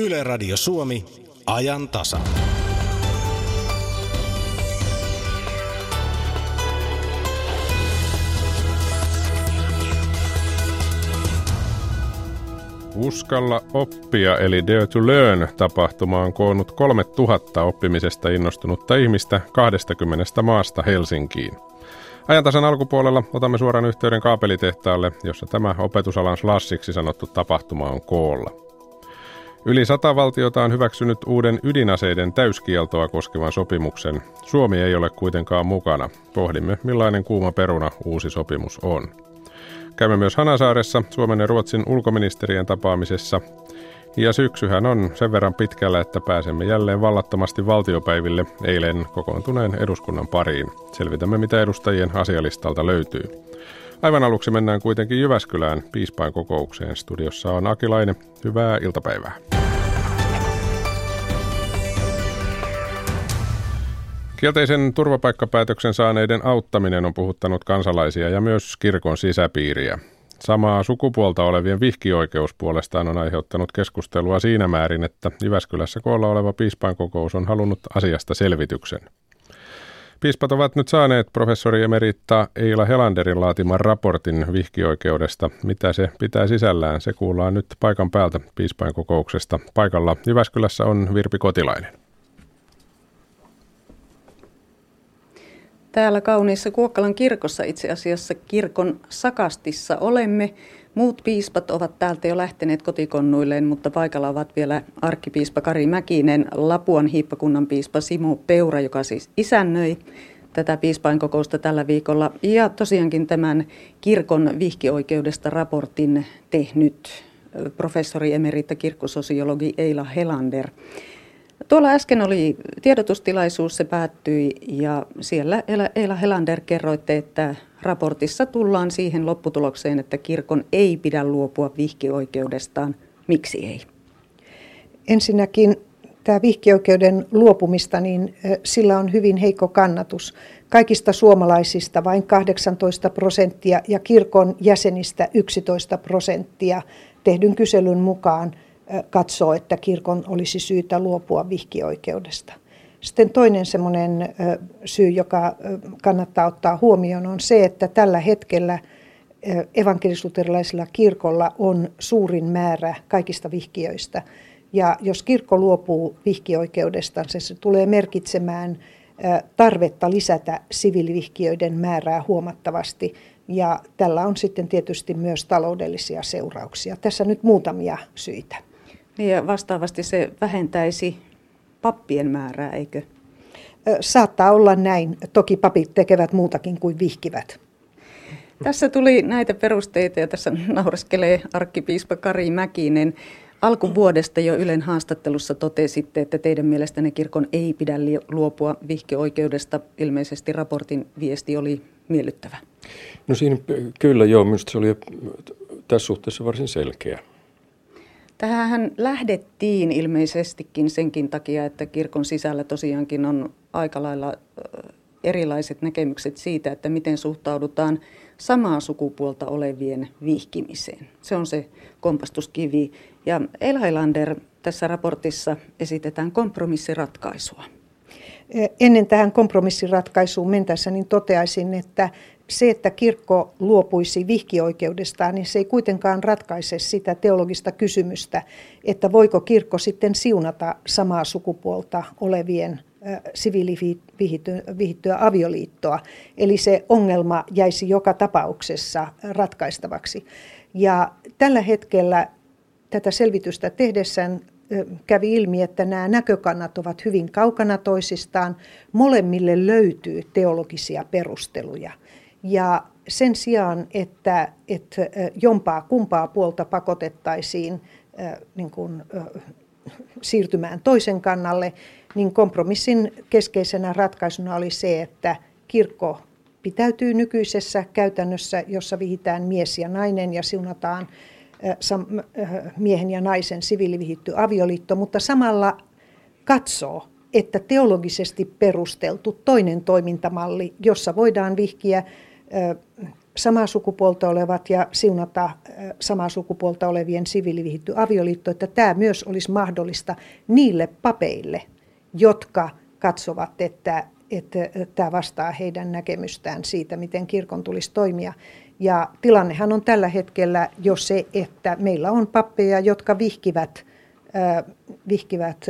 Yle Radio Suomi, ajan tasa. Uskalla oppia eli Dare to Learn tapahtuma on koonnut 3000 oppimisesta innostunutta ihmistä 20 maasta Helsinkiin. Ajantasan alkupuolella otamme suoran yhteyden kaapelitehtaalle, jossa tämä opetusalan slassiksi sanottu tapahtuma on koolla. Yli sata valtiota on hyväksynyt uuden ydinaseiden täyskieltoa koskevan sopimuksen. Suomi ei ole kuitenkaan mukana. Pohdimme, millainen kuuma peruna uusi sopimus on. Käymme myös Hanasaaressa Suomen ja Ruotsin ulkoministerien tapaamisessa. Ja syksyhän on sen verran pitkällä, että pääsemme jälleen vallattomasti valtiopäiville eilen kokoontuneen eduskunnan pariin. Selvitämme, mitä edustajien asialistalta löytyy. Aivan aluksi mennään kuitenkin Jyväskylään piispain kokoukseen. Studiossa on Akilainen. Hyvää iltapäivää. Kielteisen turvapaikkapäätöksen saaneiden auttaminen on puhuttanut kansalaisia ja myös kirkon sisäpiiriä. Samaa sukupuolta olevien vihkioikeus puolestaan on aiheuttanut keskustelua siinä määrin, että Jyväskylässä koolla oleva piispainkokous on halunnut asiasta selvityksen. Piispat ovat nyt saaneet professori emeritta Eila Helanderin laatiman raportin vihkioikeudesta. Mitä se pitää sisällään, se kuullaan nyt paikan päältä piispainkokouksesta. Paikalla Jyväskylässä on Virpi Kotilainen. Täällä kauniissa Kuokkalan kirkossa itse asiassa kirkon sakastissa olemme. Muut piispat ovat täältä jo lähteneet kotikonnuilleen, mutta paikalla ovat vielä arkkipiispa Kari Mäkinen, Lapuan hiippakunnan piispa Simo Peura, joka siis isännöi tätä piispainkokousta tällä viikolla. Ja tosiaankin tämän kirkon vihkioikeudesta raportin tehnyt professori emerita kirkkososiologi Eila Helander. Tuolla äsken oli tiedotustilaisuus, se päättyi ja siellä Eila Helander kerroitte, että raportissa tullaan siihen lopputulokseen, että kirkon ei pidä luopua vihkioikeudestaan. Miksi ei? Ensinnäkin tämä vihkioikeuden luopumista, niin sillä on hyvin heikko kannatus. Kaikista suomalaisista vain 18 prosenttia ja kirkon jäsenistä 11 prosenttia tehdyn kyselyn mukaan – katsoo, että kirkon olisi syytä luopua vihkioikeudesta. Sitten toinen semmoinen syy, joka kannattaa ottaa huomioon, on se, että tällä hetkellä evankelisuterilaisella kirkolla on suurin määrä kaikista vihkiöistä. Ja jos kirkko luopuu vihkioikeudesta, se tulee merkitsemään tarvetta lisätä siviilivihkiöiden määrää huomattavasti. Ja tällä on sitten tietysti myös taloudellisia seurauksia. Tässä nyt muutamia syitä. Niin ja vastaavasti se vähentäisi pappien määrää, eikö? Saattaa olla näin. Toki papit tekevät muutakin kuin vihkivät. Tässä tuli näitä perusteita ja tässä naureskelee arkkipiispa Kari Mäkinen. Alkuvuodesta jo Ylen haastattelussa totesitte, että teidän mielestänne kirkon ei pidä luopua vihkioikeudesta. Ilmeisesti raportin viesti oli miellyttävä. No siinä kyllä joo, minusta se oli tässä suhteessa varsin selkeä. Tähän lähdettiin ilmeisestikin senkin takia, että kirkon sisällä tosiaankin on aika lailla erilaiset näkemykset siitä, että miten suhtaudutaan samaa sukupuolta olevien vihkimiseen. Se on se kompastuskivi. Ja Elhailander tässä raportissa esitetään kompromissiratkaisua. Ennen tähän kompromissiratkaisuun mentäessä niin toteaisin, että se, että kirkko luopuisi vihkioikeudestaan, niin se ei kuitenkaan ratkaise sitä teologista kysymystä, että voiko kirkko sitten siunata samaa sukupuolta olevien siviilivihittyä avioliittoa. Eli se ongelma jäisi joka tapauksessa ratkaistavaksi. Ja tällä hetkellä tätä selvitystä tehdessään kävi ilmi, että nämä näkökannat ovat hyvin kaukana toisistaan. Molemmille löytyy teologisia perusteluja. Ja sen sijaan, että, että jompaa kumpaa puolta pakotettaisiin niin kuin, siirtymään toisen kannalle, niin kompromissin keskeisenä ratkaisuna oli se, että kirkko pitäytyy nykyisessä käytännössä, jossa vihitään mies ja nainen ja siunataan miehen ja naisen siviilivihitty avioliitto, mutta samalla katsoo, että teologisesti perusteltu toinen toimintamalli, jossa voidaan vihkiä samaa sukupuolta olevat ja siunata samaa sukupuolta olevien siviilivihitty avioliitto, että tämä myös olisi mahdollista niille papeille, jotka katsovat, että, että tämä vastaa heidän näkemystään siitä, miten kirkon tulisi toimia. Ja tilannehan on tällä hetkellä jo se, että meillä on pappeja, jotka vihkivät, vihkivät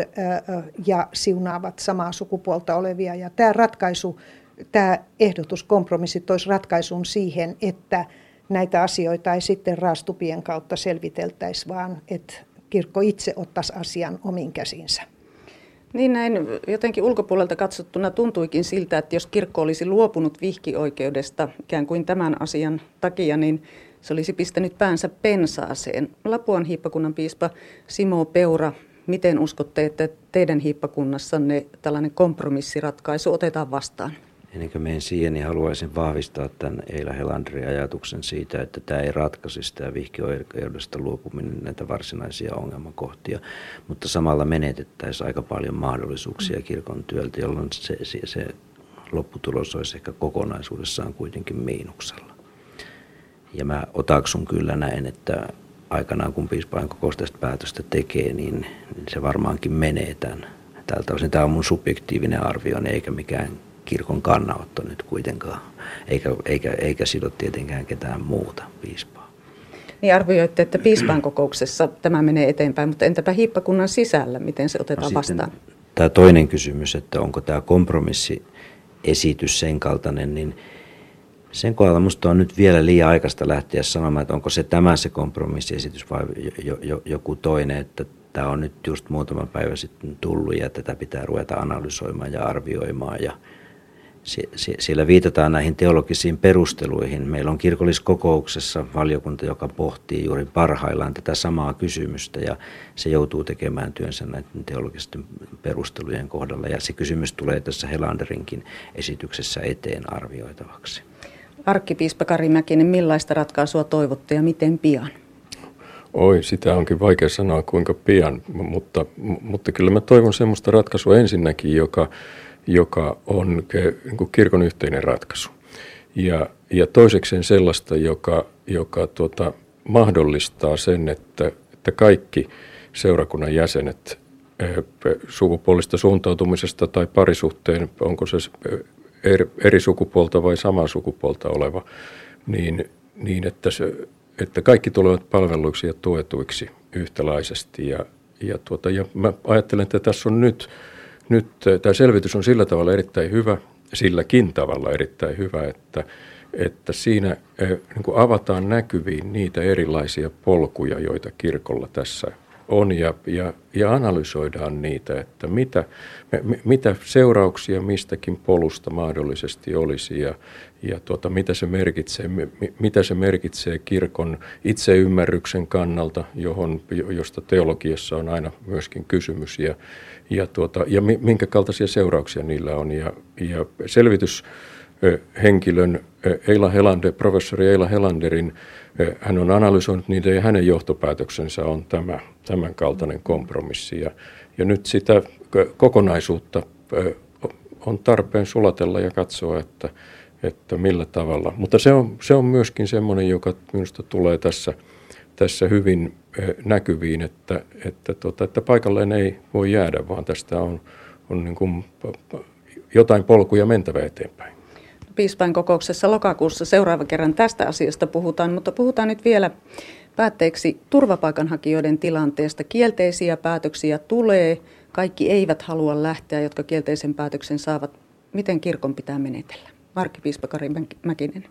ja siunaavat samaa sukupuolta olevia. Ja tämä ratkaisu, tämä ehdotus kompromissi toisi ratkaisun siihen, että näitä asioita ei sitten raastupien kautta selviteltäisi, vaan että kirkko itse ottaisi asian omiin käsinsä. Niin näin jotenkin ulkopuolelta katsottuna tuntuikin siltä, että jos kirkko olisi luopunut vihkioikeudesta ikään kuin tämän asian takia, niin se olisi pistänyt päänsä pensaaseen. Lapuan hiippakunnan piispa Simo Peura, miten uskotte, että teidän hiippakunnassanne tällainen kompromissiratkaisu otetaan vastaan? Ennen kuin menen siihen, niin haluaisin vahvistaa tämän Eila Helandrin ajatuksen siitä, että tämä ei ratkaisi tämä vihkioikeudesta luopuminen näitä varsinaisia ongelmakohtia, mutta samalla menetettäisiin aika paljon mahdollisuuksia kirkon työltä, jolloin se, se, se lopputulos olisi ehkä kokonaisuudessaan kuitenkin miinuksella. Ja mä otaksun kyllä näin, että aikanaan kun piispain tästä päätöstä tekee, niin se varmaankin menee tämän. Tältä osin tämä on mun subjektiivinen arvio, eikä mikään kirkon kannanotto nyt kuitenkaan, eikä, eikä, eikä sido tietenkään ketään muuta piispaa. Niin arvioitte, että piispan kokouksessa tämä menee eteenpäin, mutta entäpä hiippakunnan sisällä, miten se otetaan no vastaan? Tämä toinen kysymys, että onko tämä kompromissiesitys sen kaltainen, niin sen kohdalla minusta on nyt vielä liian aikaista lähteä sanomaan, että onko se tämä se kompromissiesitys vai jo, jo, joku toinen, että tämä on nyt just muutama päivä sitten tullut ja tätä pitää ruveta analysoimaan ja arvioimaan ja siellä viitataan näihin teologisiin perusteluihin. Meillä on kirkolliskokouksessa valiokunta, joka pohtii juuri parhaillaan tätä samaa kysymystä ja se joutuu tekemään työnsä näiden teologisten perustelujen kohdalla. Ja se kysymys tulee tässä Helanderinkin esityksessä eteen arvioitavaksi. Arkkipiispa Kari Mäkinen, millaista ratkaisua toivotte ja miten pian? Oi, sitä onkin vaikea sanoa kuinka pian, mutta, mutta kyllä mä toivon semmoista ratkaisua ensinnäkin, joka joka on niin kirkon yhteinen ratkaisu. Ja, ja toisekseen sellaista, joka, joka tuota, mahdollistaa sen, että, että kaikki seurakunnan jäsenet eh, sukupuolista suuntautumisesta tai parisuhteen, onko se eri, eri sukupuolta vai samaa sukupuolta oleva, niin, niin että, se, että kaikki tulevat palveluiksi ja tuetuiksi yhtäläisesti. Ja, ja, tuota, ja mä ajattelen, että tässä on nyt nyt tämä selvitys on sillä tavalla erittäin hyvä, silläkin tavalla erittäin hyvä, että, että siinä niin kuin avataan näkyviin niitä erilaisia polkuja, joita kirkolla tässä on ja, ja, ja analysoidaan niitä, että mitä, mitä seurauksia mistäkin polusta mahdollisesti olisi ja, ja tuota, mitä, se merkitsee, mitä se merkitsee kirkon itseymmärryksen kannalta, johon, josta teologiassa on aina myöskin kysymys ja, ja, tuota, ja minkä kaltaisia seurauksia niillä on. Ja, ja selvityshenkilön Eila Helander, professori Eila Helanderin, hän on analysoinut niitä ja hänen johtopäätöksensä on tämä, tämän kaltainen kompromissi. Ja, ja nyt sitä kokonaisuutta on tarpeen sulatella ja katsoa, että, että millä tavalla. Mutta se on, se on myöskin semmoinen, joka minusta tulee tässä, tässä hyvin näkyviin, että, että, tota, että paikalleen ei voi jäädä, vaan tästä on, on niin kuin jotain polkuja mentävä eteenpäin. Piispain kokouksessa lokakuussa seuraava kerran tästä asiasta puhutaan, mutta puhutaan nyt vielä päätteeksi turvapaikanhakijoiden tilanteesta. Kielteisiä päätöksiä tulee, kaikki eivät halua lähteä, jotka kielteisen päätöksen saavat. Miten kirkon pitää menetellä? Arkkipiispa Kari Mäkinen.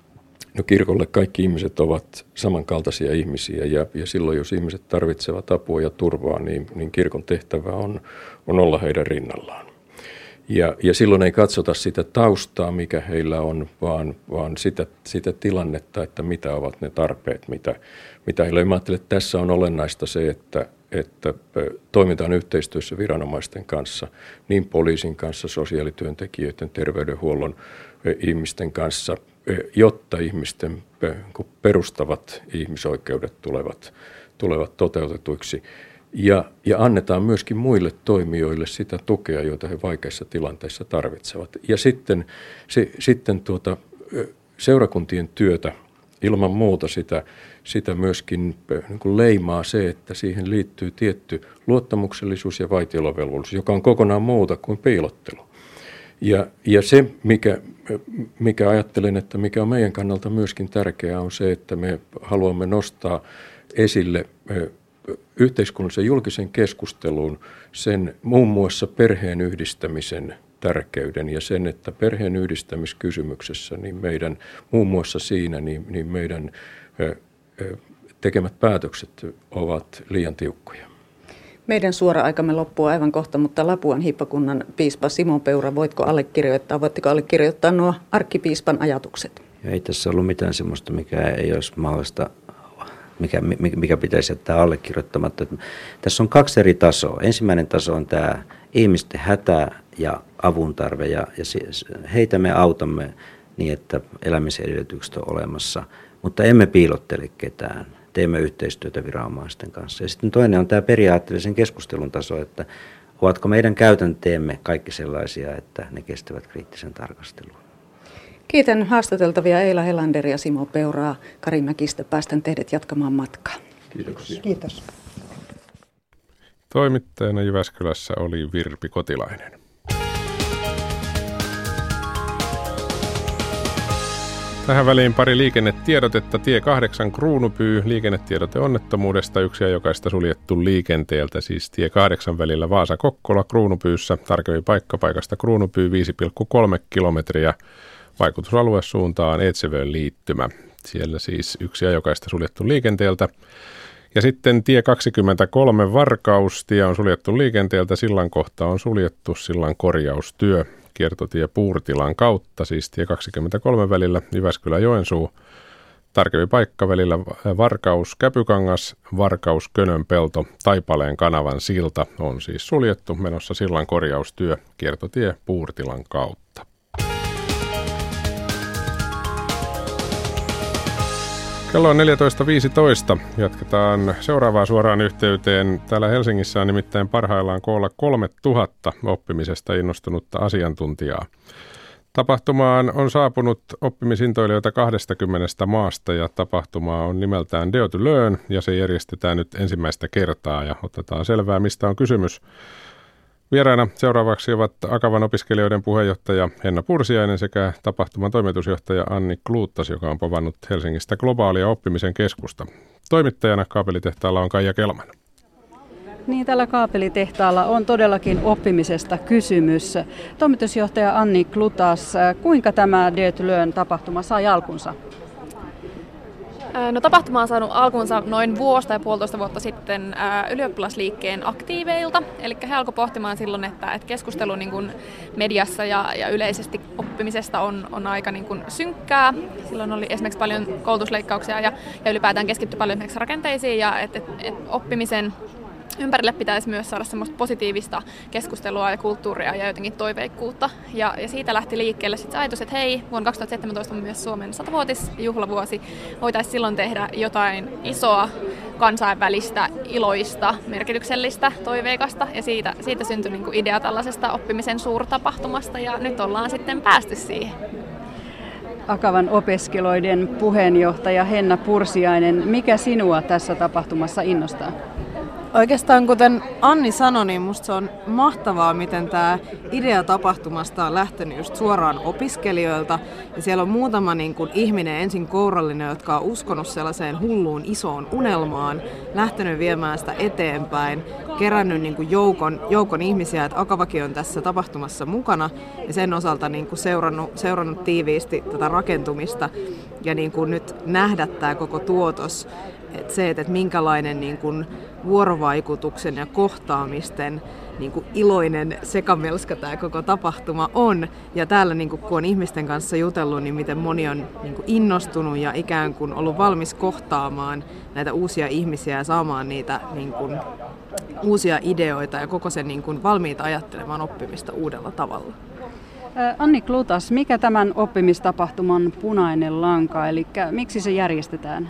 No kirkolle kaikki ihmiset ovat samankaltaisia ihmisiä ja, ja silloin jos ihmiset tarvitsevat apua ja turvaa, niin, niin kirkon tehtävä on, on olla heidän rinnallaan. Ja, ja silloin ei katsota sitä taustaa, mikä heillä on, vaan, vaan sitä, sitä tilannetta, että mitä ovat ne tarpeet, mitä, mitä heillä on. Ajattelen, että tässä on olennaista se, että, että toimitaan yhteistyössä viranomaisten kanssa, niin poliisin kanssa, sosiaalityöntekijöiden, terveydenhuollon ihmisten kanssa – jotta ihmisten perustavat ihmisoikeudet tulevat, tulevat toteutetuiksi. Ja, ja annetaan myöskin muille toimijoille sitä tukea, joita he vaikeissa tilanteissa tarvitsevat. Ja sitten, se, sitten tuota, seurakuntien työtä ilman muuta sitä, sitä myöskin niin kuin leimaa se, että siihen liittyy tietty luottamuksellisuus ja vaitiolovelvollisuus, joka on kokonaan muuta kuin piilottelu. Ja, ja se, mikä, mikä ajattelen, että mikä on meidän kannalta myöskin tärkeää, on se, että me haluamme nostaa esille yhteiskunnallisen julkisen keskusteluun sen muun muassa perheen yhdistämisen tärkeyden ja sen, että perheen yhdistämiskysymyksessä, niin meidän muun muassa siinä, niin, niin meidän tekemät päätökset ovat liian tiukkoja. Meidän suora aikamme loppuu aivan kohta, mutta Lapuan hippakunnan piispa Simon Peura, voitko allekirjoittaa, voitteko allekirjoittaa nuo arkkipiispan ajatukset? Ja ei tässä ollut mitään sellaista, mikä ei olisi mahdollista mikä, mikä pitäisi jättää allekirjoittamatta. Tässä on kaksi eri tasoa. Ensimmäinen taso on tämä ihmisten hätä ja avun tarve ja, ja heitä me autamme niin, että elämisen edellytykset on olemassa, mutta emme piilottele ketään. Teemme yhteistyötä viranomaisten kanssa. Ja sitten toinen on tämä periaatteellisen keskustelun taso, että ovatko meidän käytänteemme kaikki sellaisia, että ne kestävät kriittisen tarkastelun. Kiitän haastateltavia Eila Helander ja Simo Peuraa. Kari Mäkistä päästän teidät jatkamaan matkaa. Kiitoksia. Kiitos. Toimittajana Jyväskylässä oli Virpi Kotilainen. Tähän väliin pari liikennetiedotetta. Tie 8 Kruunupyy, liikennetiedote onnettomuudesta, yksi ja jokaista suljettu liikenteeltä, siis tie 8 välillä Vaasa-Kokkola Kruunupyyssä, tarkemmin paikkapaikasta Kruunupyy 5,3 kilometriä, vaikutusalue suuntaan Etsevön liittymä. Siellä siis yksi ja jokaista suljettu liikenteeltä. Ja sitten tie 23 Varkaus, tie on suljettu liikenteeltä, sillan kohta on suljettu. Sillan korjaustyö kiertotie Puurtilan kautta, siis tie 23 välillä Jyväskylä-Joensuu, tarkempi paikka välillä Varkaus Käpykangas, Varkaus Könönpelto, Taipaleen kanavan silta on siis suljettu, menossa sillan korjaustyö, kiertotie Puurtilan kautta. Kello on 14.15. Jatketaan seuraavaa suoraan yhteyteen. Täällä Helsingissä on nimittäin parhaillaan koolla 3000 oppimisesta innostunutta asiantuntijaa. Tapahtumaan on saapunut oppimisintoilijoita 20 maasta ja tapahtuma on nimeltään Deo ja se järjestetään nyt ensimmäistä kertaa ja otetaan selvää mistä on kysymys. Vieraina seuraavaksi ovat Akavan opiskelijoiden puheenjohtaja Henna Pursiainen sekä tapahtuman toimitusjohtaja Anni Kluuttas, joka on povannut Helsingistä globaalia oppimisen keskusta. Toimittajana kaapelitehtaalla on Kaija Kelman. Niin, tällä kaapelitehtaalla on todellakin oppimisesta kysymys. Toimitusjohtaja Anni Klutas, kuinka tämä Detlön tapahtuma sai alkunsa? No tapahtuma on saanut alkunsa noin vuosta ja puolitoista vuotta sitten ylioppilasliikkeen aktiiveilta. Eli he alkoivat pohtimaan silloin, että, että keskustelu niin kuin mediassa ja, ja yleisesti oppimisesta on, on aika niin kuin synkkää. Silloin oli esimerkiksi paljon koulutusleikkauksia ja, ja ylipäätään keskittyi paljon esimerkiksi rakenteisiin ja et, et, et oppimisen ympärille pitäisi myös saada semmoista positiivista keskustelua ja kulttuuria ja jotenkin toiveikkuutta. Ja, ja siitä lähti liikkeelle sitten ajatus, että hei, vuonna 2017 on myös Suomen satavuotisjuhlavuosi. Voitaisiin silloin tehdä jotain isoa kansainvälistä, iloista, merkityksellistä, toiveikasta. Ja siitä, siitä syntyi niin idea tällaisesta oppimisen suurtapahtumasta ja nyt ollaan sitten päästy siihen. Akavan opiskelijoiden puheenjohtaja Henna Pursiainen, mikä sinua tässä tapahtumassa innostaa? Oikeastaan kuten Anni sanoi, niin musta se on mahtavaa, miten tämä idea tapahtumasta on lähtenyt just suoraan opiskelijoilta. Ja siellä on muutama niin kuin ihminen ensin kourallinen, jotka on uskonut sellaiseen hulluun isoon unelmaan, lähtenyt viemään sitä eteenpäin, kerännyt niin kuin joukon, joukon ihmisiä, että Akavakin on tässä tapahtumassa mukana ja sen osalta niin kuin seurannut, seurannut tiiviisti tätä rakentumista ja niin kuin nyt nähdä tämä koko tuotos, että se, että minkälainen niin kuin vuorovaikutuksen ja kohtaamisten niin kuin iloinen sekamelska tämä koko tapahtuma on. Ja täällä niin kuin, kun on ihmisten kanssa jutellut, niin miten moni on niin kuin innostunut ja ikään kuin ollut valmis kohtaamaan näitä uusia ihmisiä ja saamaan niitä niin kuin, uusia ideoita ja koko sen niin kuin, valmiita ajattelemaan oppimista uudella tavalla. Anni Klutas, mikä tämän oppimistapahtuman punainen lanka, eli miksi se järjestetään?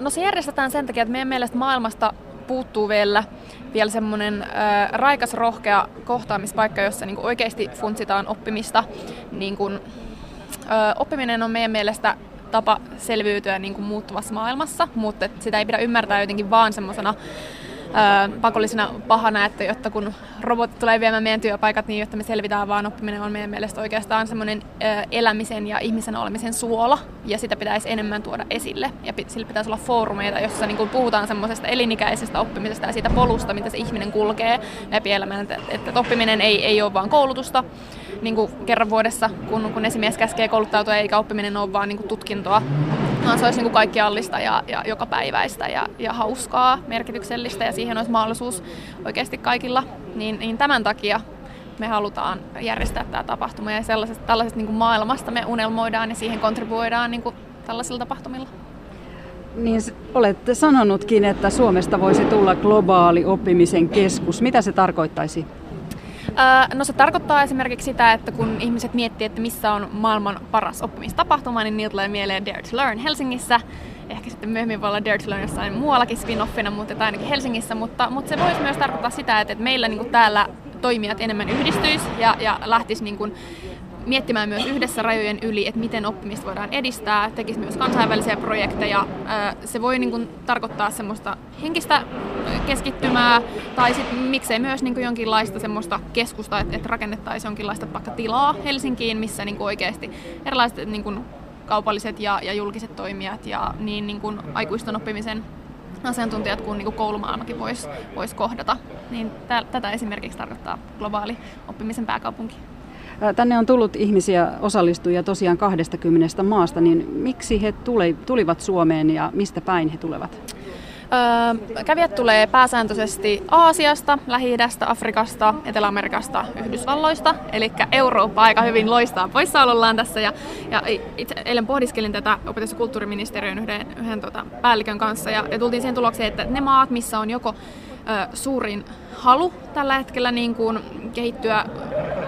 No se järjestetään sen takia, että meidän mielestä maailmasta puuttuu vielä, vielä semmoinen äh, raikas, rohkea kohtaamispaikka, jossa niin oikeasti funtsitaan oppimista. Niin kuin, äh, oppiminen on meidän mielestä tapa selviytyä niin kuin muuttuvassa maailmassa, mutta sitä ei pidä ymmärtää jotenkin vaan semmoisena pakollisena pahana, että jotta kun robotit tulee viemään meidän työpaikat, niin jotta me selvitään, vaan oppiminen on meidän mielestä oikeastaan semmoinen elämisen ja ihmisen olemisen suola, ja sitä pitäisi enemmän tuoda esille. Ja sillä pitäisi olla foorumeita, jossa niin puhutaan semmoisesta elinikäisestä oppimisesta ja siitä polusta, mitä se ihminen kulkee läpi elämän. Että, että oppiminen ei, ei ole vain koulutusta niin kuin kerran vuodessa, kun, kun esimies käskee kouluttautua, eikä oppiminen ole vain niin tutkintoa, vaan se olisi niin kuin kaikkiallista ja, ja joka päiväistä ja, ja hauskaa, merkityksellistä ja siihen olisi mahdollisuus oikeasti kaikilla. Niin, niin tämän takia me halutaan järjestää tämä tapahtuma ja sellaisesta, tällaisesta niin kuin maailmasta me unelmoidaan ja siihen kontribuoidaan niin kuin tällaisilla tapahtumilla. Niin olette sanonutkin, että Suomesta voisi tulla globaali oppimisen keskus. Mitä se tarkoittaisi? No se tarkoittaa esimerkiksi sitä, että kun ihmiset miettii, että missä on maailman paras oppimistapahtuma, niin niiltä tulee mieleen Dare to Learn Helsingissä. Ehkä sitten myöhemmin voi olla Dare to Learn jossain muuallakin spin-offina, mutta ainakin Helsingissä. Mutta, mutta se voisi myös tarkoittaa sitä, että meillä niin kuin täällä toimijat enemmän yhdistyisi ja, ja lähtisi niin kuin miettimään myös yhdessä rajojen yli, että miten oppimista voidaan edistää, tekisi myös kansainvälisiä projekteja. Se voi niin kuin tarkoittaa semmoista henkistä keskittymää tai sitten miksei myös niin kuin jonkinlaista semmoista keskusta, että, että rakennettaisiin jonkinlaista vaikka tilaa Helsinkiin, missä niin kuin oikeasti erilaiset niin kuin kaupalliset ja, ja julkiset toimijat ja niin, niin kuin aikuisten oppimisen asiantuntijat kuin, niin kuin koulumaailmakin voisi vois kohdata. Niin tätä esimerkiksi tarkoittaa globaali oppimisen pääkaupunki. Tänne on tullut ihmisiä, osallistujia tosiaan 20 maasta, niin miksi he tulivat Suomeen ja mistä päin he tulevat? Öö, kävijät tulee pääsääntöisesti Aasiasta, Lähi-idästä, Afrikasta, Etelä-Amerikasta, Yhdysvalloista. Eli Eurooppa aika hyvin loistaa poissaolollaan tässä. Ja, ja itse eilen pohdiskelin tätä opetus- ja kulttuuriministeriön yhden, yhden tota, päällikön kanssa ja, ja tultiin siihen tulokseen, että ne maat, missä on joko suurin halu tällä hetkellä niin kuin kehittyä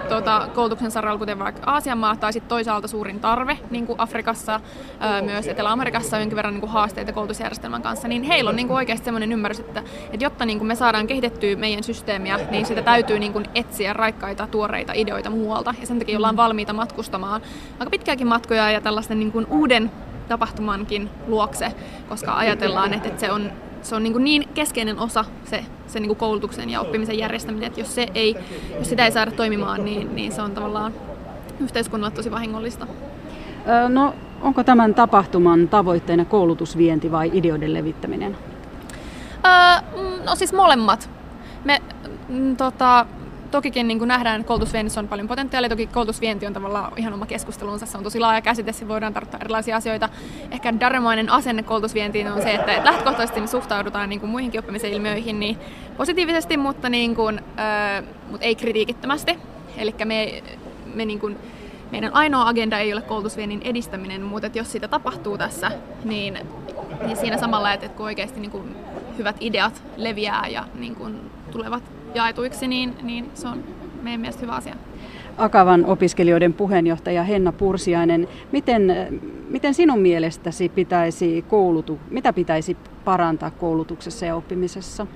tuota, koulutuksen saralla, kuten vaikka Aasian maat, tai sitten toisaalta suurin tarve, niin kuin Afrikassa, ää, myös Etelä-Amerikassa jonkin verran niin kuin haasteita koulutusjärjestelmän kanssa, niin heillä on niin kuin oikeasti sellainen ymmärrys, että, että jotta niin kuin me saadaan kehitettyä meidän systeemiä, niin sitä täytyy niin kuin etsiä raikkaita, tuoreita ideoita muualta, ja sen takia ollaan valmiita matkustamaan aika pitkiäkin matkoja ja tällaisten niin kuin uuden tapahtumankin luokse, koska ajatellaan, että, että se on se on niin, niin keskeinen osa se, se niin koulutuksen ja oppimisen järjestäminen, että jos, se ei, jos sitä ei saada toimimaan, niin, niin se on tavallaan yhteiskunnalle tosi vahingollista. No, onko tämän tapahtuman tavoitteena koulutusvienti vai ideoiden levittäminen? Öö, no siis molemmat. Me, mm, tota, tokikin niin kuin nähdään, että koulutusvientissä on paljon potentiaalia. Toki koulutusvienti on tavallaan ihan oma keskustelunsa. Se on tosi laaja käsite, se voidaan tarttua erilaisia asioita. Ehkä daremainen asenne koulutusvientiin on se, että lähtökohtaisesti me suhtaudutaan niin kuin muihinkin oppimisen ilmiöihin niin positiivisesti, mutta, niin kuin, äh, mutta ei kritiikittömästi. Eli me, me niin kuin, meidän ainoa agenda ei ole koulutusviennin edistäminen, mutta että jos sitä tapahtuu tässä, niin, niin siinä samalla, että kun oikeasti niin kuin hyvät ideat leviää ja niin kuin tulevat jaetuiksi, niin, niin se on meidän mielestä hyvä asia. Akavan opiskelijoiden puheenjohtaja Henna Pursiainen, miten, miten sinun mielestäsi pitäisi koulutu, mitä pitäisi parantaa koulutuksessa ja oppimisessa?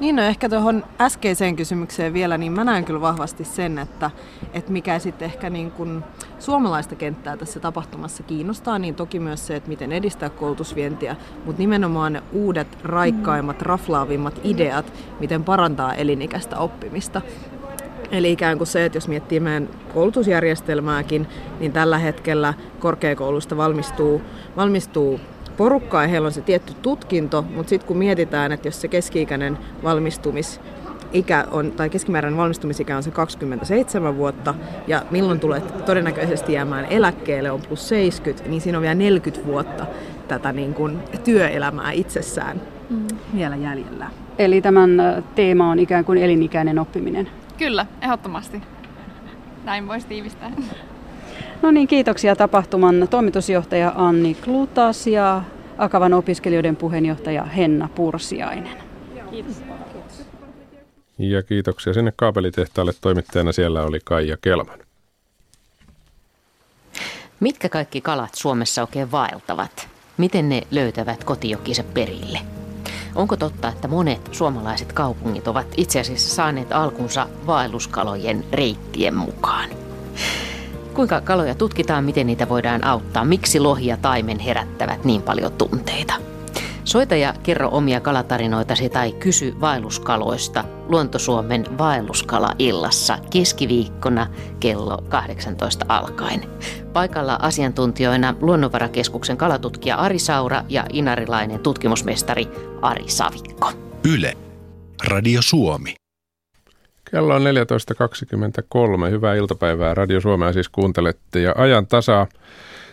Niin no ehkä tuohon äskeiseen kysymykseen vielä, niin mä näen kyllä vahvasti sen, että, että mikä sitten ehkä niin kuin suomalaista kenttää tässä tapahtumassa kiinnostaa, niin toki myös se, että miten edistää koulutusvientiä, mutta nimenomaan ne uudet, raikkaimmat, raflaavimmat ideat, miten parantaa elinikäistä oppimista. Eli ikään kuin se, että jos miettii meidän koulutusjärjestelmääkin, niin tällä hetkellä korkeakoulusta valmistuu, valmistuu porukkaa ja heillä on se tietty tutkinto, mutta sitten kun mietitään, että jos se keski-ikäinen valmistumis ikä on, tai keskimääräinen valmistumisikä on se 27 vuotta, ja milloin tulet todennäköisesti jäämään eläkkeelle on plus 70, niin siinä on vielä 40 vuotta tätä niin kuin työelämää itsessään mm. vielä jäljellä. Eli tämän teema on ikään kuin elinikäinen oppiminen. Kyllä, ehdottomasti. Näin voisi tiivistää. No niin, kiitoksia tapahtuman toimitusjohtaja Anni Klutas ja Akavan opiskelijoiden puheenjohtaja Henna Pursiainen. Kiitos. Ja kiitoksia sinne kaapelitehtaalle. Toimittajana siellä oli Kaija Kelman. Mitkä kaikki kalat Suomessa oikein vaeltavat? Miten ne löytävät kotijokissa perille? Onko totta, että monet suomalaiset kaupungit ovat itse asiassa saaneet alkunsa vaelluskalojen reittien mukaan? Kuinka kaloja tutkitaan, miten niitä voidaan auttaa, miksi lohi ja taimen herättävät niin paljon tunteita. Soita ja kerro omia kalatarinoitasi tai kysy vaelluskaloista Luontosuomen vaelluskala-illassa keskiviikkona kello 18 alkaen. Paikalla asiantuntijoina Luonnonvarakeskuksen kalatutkija Ari Saura ja inarilainen tutkimusmestari Ari Savikko. Yle. Radio Suomi. Kello on 14.23. Hyvää iltapäivää. Radio Suomea siis kuuntelette ja ajan tasaa.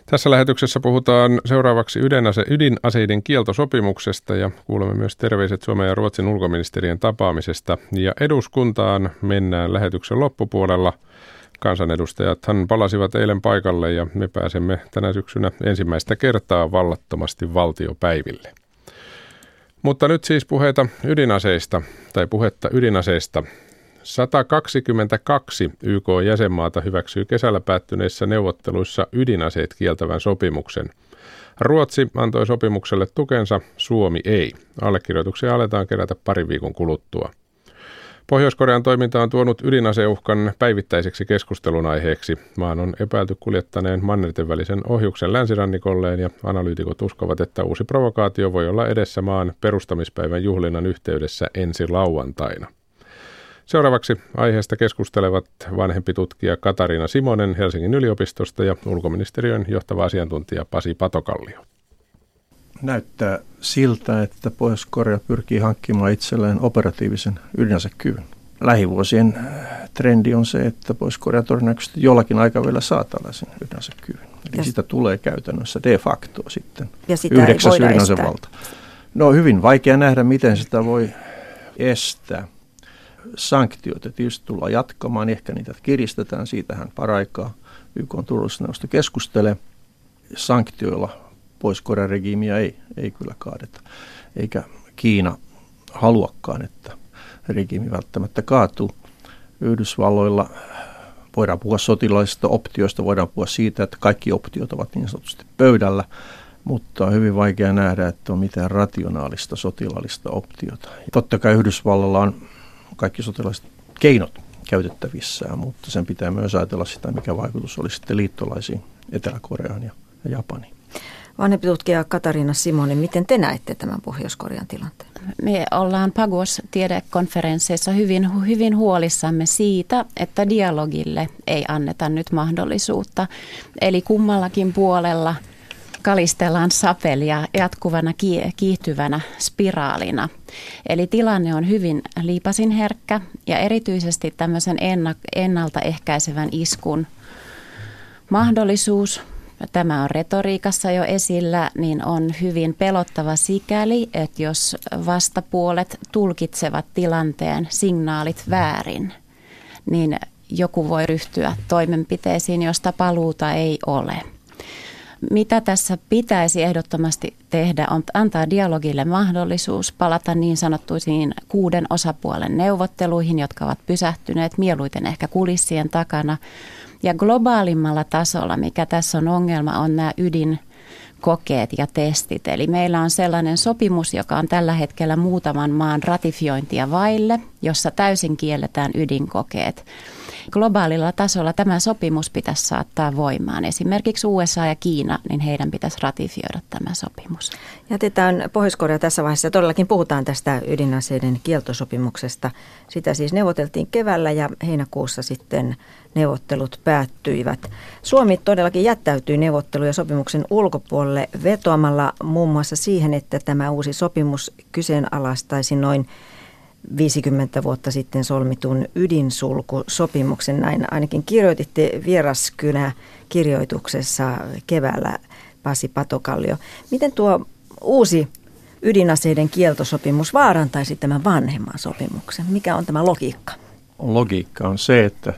Tässä lähetyksessä puhutaan seuraavaksi ydinase, ydinaseiden kieltosopimuksesta ja kuulemme myös terveiset Suomen ja Ruotsin ulkoministerien tapaamisesta. Ja eduskuntaan mennään lähetyksen loppupuolella. Kansanedustajathan palasivat eilen paikalle ja me pääsemme tänä syksynä ensimmäistä kertaa vallattomasti valtiopäiville. Mutta nyt siis puheita ydinaseista tai puhetta ydinaseista. 122 YK-jäsenmaata hyväksyy kesällä päättyneissä neuvotteluissa ydinaseet kieltävän sopimuksen. Ruotsi antoi sopimukselle tukensa, Suomi ei. Allekirjoituksia aletaan kerätä parin viikon kuluttua. Pohjois-Korean toiminta on tuonut ydinaseuhkan päivittäiseksi keskustelun aiheeksi. Maan on epäilty kuljettaneen mannerten välisen ohjuksen länsirannikolleen ja analyytikot uskovat, että uusi provokaatio voi olla edessä maan perustamispäivän juhlinnan yhteydessä ensi lauantaina. Seuraavaksi aiheesta keskustelevat vanhempi tutkija Katarina Simonen Helsingin yliopistosta ja ulkoministeriön johtava asiantuntija Pasi Patokallio. Näyttää siltä, että Pohjois-Korea pyrkii hankkimaan itselleen operatiivisen ydinasekyvyn. Lähivuosien äh, trendi on se, että Pohjois-Korea todennäköisesti jollakin aikavälillä saa tällaisen ydinasekyvyn. Eli ja sitä tulee käytännössä de facto sitten ja sitä yhdeksäs ydinasevalta. No hyvin vaikea nähdä, miten sitä voi estää sanktioita tietysti tullaan jatkamaan, ehkä niitä kiristetään, siitähän paraikaa YK on turvallisuusneuvosto keskustelee. Sanktioilla pois Korean regiimiä ei, ei kyllä kaadeta, eikä Kiina haluakaan, että regiimi välttämättä kaatuu. Yhdysvalloilla voidaan puhua sotilaisista optioista, voidaan puhua siitä, että kaikki optiot ovat niin sanotusti pöydällä, mutta on hyvin vaikea nähdä, että on mitään rationaalista sotilaallista optiota. Totta kai Yhdysvallalla on kaikki sotilaiset keinot käytettävissään, mutta sen pitää myös ajatella sitä, mikä vaikutus olisi sitten liittolaisiin Etelä-Koreaan ja, Japaniin. Vanhempi tutkija Katariina Simoni, miten te näette tämän Pohjois-Korean tilanteen? Me ollaan Pagos-tiedekonferensseissa hyvin, hyvin huolissamme siitä, että dialogille ei anneta nyt mahdollisuutta. Eli kummallakin puolella – kalistellaan sapelia jatkuvana kiihtyvänä spiraalina. Eli tilanne on hyvin liipasin herkkä ja erityisesti tämmöisen ennaltaehkäisevän iskun mahdollisuus tämä on retoriikassa jo esillä, niin on hyvin pelottava sikäli, että jos vastapuolet tulkitsevat tilanteen signaalit väärin, niin joku voi ryhtyä toimenpiteisiin, josta paluuta ei ole. Mitä tässä pitäisi ehdottomasti tehdä on antaa dialogille mahdollisuus palata niin sanottuisiin kuuden osapuolen neuvotteluihin, jotka ovat pysähtyneet mieluiten ehkä kulissien takana. Ja globaalimmalla tasolla, mikä tässä on ongelma, on nämä ydin kokeet ja testit. Eli meillä on sellainen sopimus, joka on tällä hetkellä muutaman maan ratifiointia vaille, jossa täysin kielletään ydinkokeet. Globaalilla tasolla tämä sopimus pitäisi saattaa voimaan. Esimerkiksi USA ja Kiina, niin heidän pitäisi ratifioida tämä sopimus. Jätetään Pohjois-Korea tässä vaiheessa. Todellakin puhutaan tästä ydinaseiden kieltosopimuksesta. Sitä siis neuvoteltiin keväällä ja heinäkuussa sitten neuvottelut päättyivät. Suomi todellakin jättäytyi neuvotteluja sopimuksen ulkopuolelle vetoamalla muun muassa siihen, että tämä uusi sopimus kyseenalaistaisi noin 50 vuotta sitten solmitun ydinsulkusopimuksen. Näin ainakin kirjoititte vieraskynä kirjoituksessa keväällä Pasi Patokallio. Miten tuo uusi ydinaseiden kieltosopimus vaarantaisi tämän vanhemman sopimuksen? Mikä on tämä logiikka? Logiikka on se, että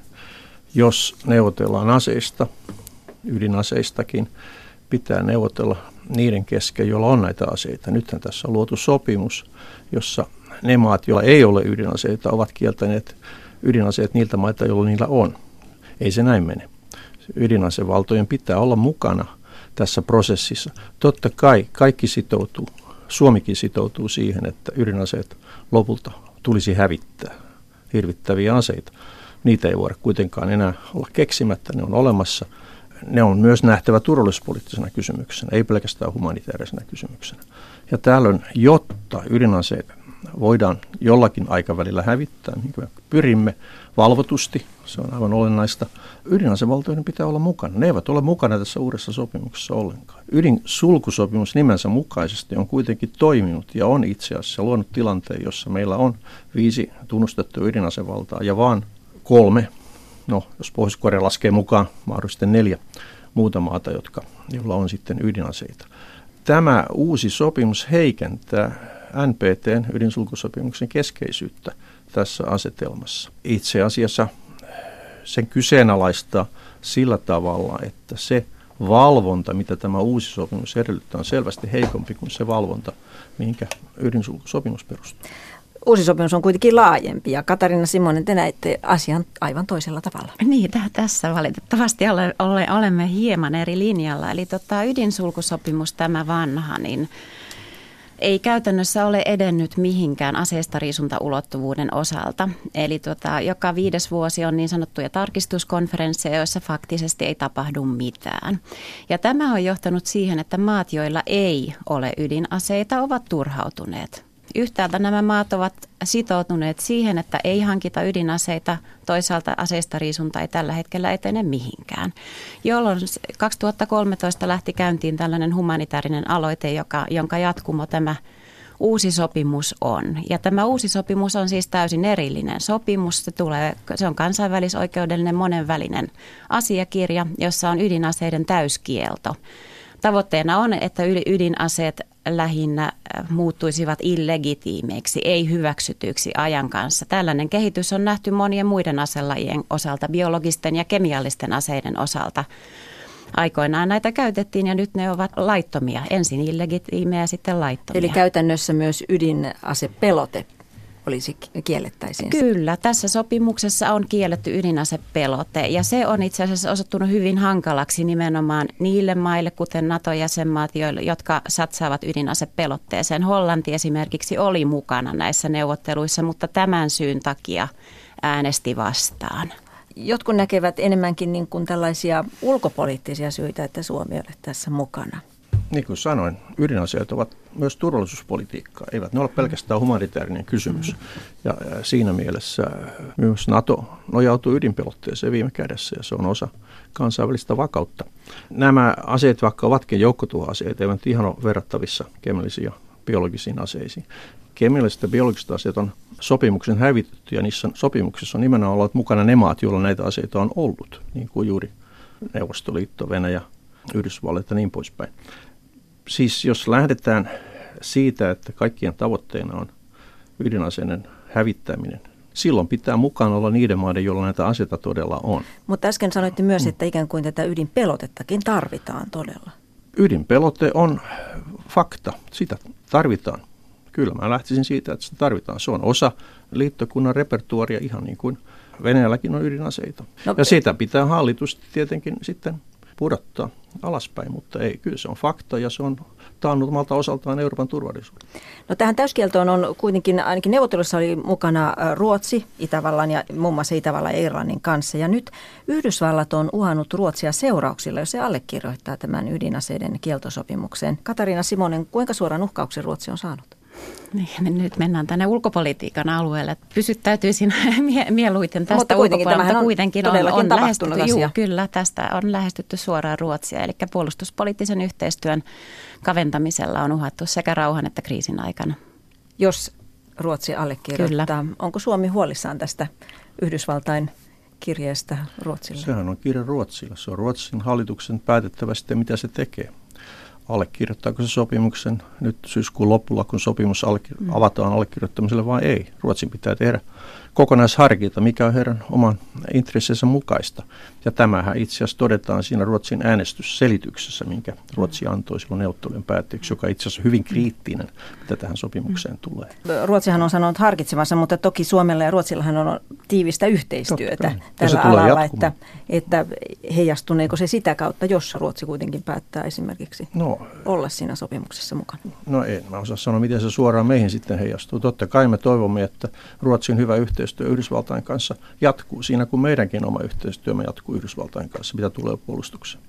jos neuvotellaan aseista, ydinaseistakin, pitää neuvotella niiden kesken, joilla on näitä aseita. Nythän tässä on luotu sopimus, jossa ne maat, joilla ei ole ydinaseita, ovat kieltäneet ydinaseet niiltä maita, joilla niillä on. Ei se näin mene. Ydinasevaltojen pitää olla mukana tässä prosessissa. Totta kai kaikki sitoutuu, Suomikin sitoutuu siihen, että ydinaseet lopulta tulisi hävittää, hirvittäviä aseita. Niitä ei voida kuitenkaan enää olla keksimättä, ne on olemassa. Ne on myös nähtävä turvallisuuspoliittisena kysymyksenä, ei pelkästään humanitaarisena kysymyksenä. Ja tällöin, jotta ydinaseet voidaan jollakin aikavälillä hävittää, kuin me pyrimme valvotusti, se on aivan olennaista. Ydinasevaltioiden pitää olla mukana. Ne eivät ole mukana tässä uudessa sopimuksessa ollenkaan. Ydinsulkusopimus nimensä mukaisesti on kuitenkin toiminut ja on itse asiassa luonut tilanteen, jossa meillä on viisi tunnustettua ydinasevaltaa ja vaan kolme, no jos Pohjois-Korea laskee mukaan mahdollisesti neljä muuta maata, jotka, joilla on sitten ydinaseita. Tämä uusi sopimus heikentää NPTn ydinsulkusopimuksen keskeisyyttä tässä asetelmassa. Itse asiassa sen kyseenalaistaa sillä tavalla, että se valvonta, mitä tämä uusi sopimus edellyttää, on selvästi heikompi kuin se valvonta, mihinkä ydinsulkusopimus perustuu. Uusi sopimus on kuitenkin laajempi ja Katarina Simonen, te näette asian aivan toisella tavalla. Niin, tässä valitettavasti ole, ole, olemme hieman eri linjalla. Eli tota, ydinsulkusopimus, tämä vanha, niin ei käytännössä ole edennyt mihinkään aseistariisuntaulottuvuuden osalta. Eli tota, joka viides vuosi on niin sanottuja tarkistuskonferensseja, joissa faktisesti ei tapahdu mitään. Ja tämä on johtanut siihen, että maat, joilla ei ole ydinaseita, ovat turhautuneet. Yhtäältä nämä maat ovat sitoutuneet siihen, että ei hankita ydinaseita, toisaalta aseistariisunta ei tällä hetkellä etene mihinkään. Jolloin 2013 lähti käyntiin tällainen humanitaarinen aloite, joka, jonka jatkumo tämä uusi sopimus on. Ja tämä uusi sopimus on siis täysin erillinen sopimus. Se, tulee, se on kansainvälisoikeudellinen monenvälinen asiakirja, jossa on ydinaseiden täyskielto. Tavoitteena on, että ydinaseet lähinnä äh, muuttuisivat illegitiimeiksi, ei hyväksytyiksi ajan kanssa. Tällainen kehitys on nähty monien muiden aselajien osalta, biologisten ja kemiallisten aseiden osalta. Aikoinaan näitä käytettiin ja nyt ne ovat laittomia. Ensin illegitiimejä ja sitten laittomia. Eli käytännössä myös ydinasepelote olisi kiellettäisiin? Kyllä, tässä sopimuksessa on kielletty ydinasepelote ja se on itse asiassa osoittunut hyvin hankalaksi nimenomaan niille maille, kuten NATO-jäsenmaat, jotka satsaavat ydinasepelotteeseen. Hollanti esimerkiksi oli mukana näissä neuvotteluissa, mutta tämän syyn takia äänesti vastaan. Jotkut näkevät enemmänkin niin kuin tällaisia ulkopoliittisia syitä, että Suomi ei ole tässä mukana niin kuin sanoin, ydinaseet ovat myös turvallisuuspolitiikkaa. Eivät ne ole pelkästään humanitaarinen kysymys. Ja siinä mielessä myös NATO nojautuu ydinpelotteeseen viime kädessä ja se on osa kansainvälistä vakautta. Nämä aseet, vaikka ovatkin joukkotuhoaseet, eivät ihan ole verrattavissa kemiallisiin ja biologisiin aseisiin. Kemialliset ja biologiset aseet on sopimuksen hävitetty ja niissä sopimuksissa on nimenomaan ollut mukana ne maat, joilla näitä aseita on ollut, niin kuin juuri Neuvostoliitto, Venäjä, Yhdysvallat ja niin poispäin siis jos lähdetään siitä, että kaikkien tavoitteena on ydinaseiden hävittäminen, silloin pitää mukaan olla niiden maiden, joilla näitä aseita todella on. Mutta äsken sanoitte myös, mm. että ikään kuin tätä ydinpelotettakin tarvitaan todella. Ydinpelote on fakta. Sitä tarvitaan. Kyllä mä lähtisin siitä, että sitä tarvitaan. Se on osa liittokunnan repertuaria ihan niin kuin Venäjälläkin on ydinaseita. No, ja sitä pitää hallitusti tietenkin sitten pudottaa alaspäin, mutta ei, kyllä se on fakta ja se on taannut omalta osaltaan Euroopan turvallisuuden. No tähän täyskieltoon on kuitenkin, ainakin neuvottelussa oli mukana Ruotsi, Itävallan ja muun muassa Itävallan ja Irlannin kanssa. Ja nyt Yhdysvallat on uhannut Ruotsia seurauksilla, jos se allekirjoittaa tämän ydinaseiden kieltosopimuksen. Katariina Simonen, kuinka suoran uhkauksen Ruotsi on saanut? Niin, nyt mennään tänne ulkopolitiikan alueelle. Pysyttäytyisin mie- mieluiten tästä Mutta kuitenkin, ulkopuolelta. Kuitenkin on, on lähestytty, juu, kyllä, tästä on lähestytty suoraan Ruotsia. Eli puolustuspoliittisen yhteistyön kaventamisella on uhattu sekä rauhan että kriisin aikana. Jos Ruotsi allekirjoittaa, kyllä. onko Suomi huolissaan tästä Yhdysvaltain kirjeestä Ruotsille? Sehän on kirja Ruotsille. Se on Ruotsin hallituksen päätettävä sitten, mitä se tekee allekirjoittaako se sopimuksen nyt syyskuun lopulla, kun sopimus allekir- mm. avataan allekirjoittamiselle vai ei. Ruotsin pitää tehdä kokonaisharkinta, mikä on heidän oman intressinsä mukaista. Ja tämähän itse asiassa todetaan siinä Ruotsin äänestysselityksessä, minkä Ruotsi antoi silloin neuvottelujen päätteeksi, joka itse asiassa on hyvin kriittinen, mitä tähän sopimukseen tulee. Ruotsihan on sanonut harkitsevansa, mutta toki Suomella ja Ruotsillahan on tiivistä yhteistyötä tällä alalla, että, että heijastuneeko se sitä kautta, jos Ruotsi kuitenkin päättää esimerkiksi? No, olla siinä sopimuksessa mukana? No en mä osaa sanoa, miten se suoraan meihin sitten heijastuu. Totta kai me toivomme, että Ruotsin hyvä yhteistyö Yhdysvaltain kanssa jatkuu siinä, kun meidänkin oma yhteistyömme jatkuu Yhdysvaltain kanssa, mitä tulee puolustukseen.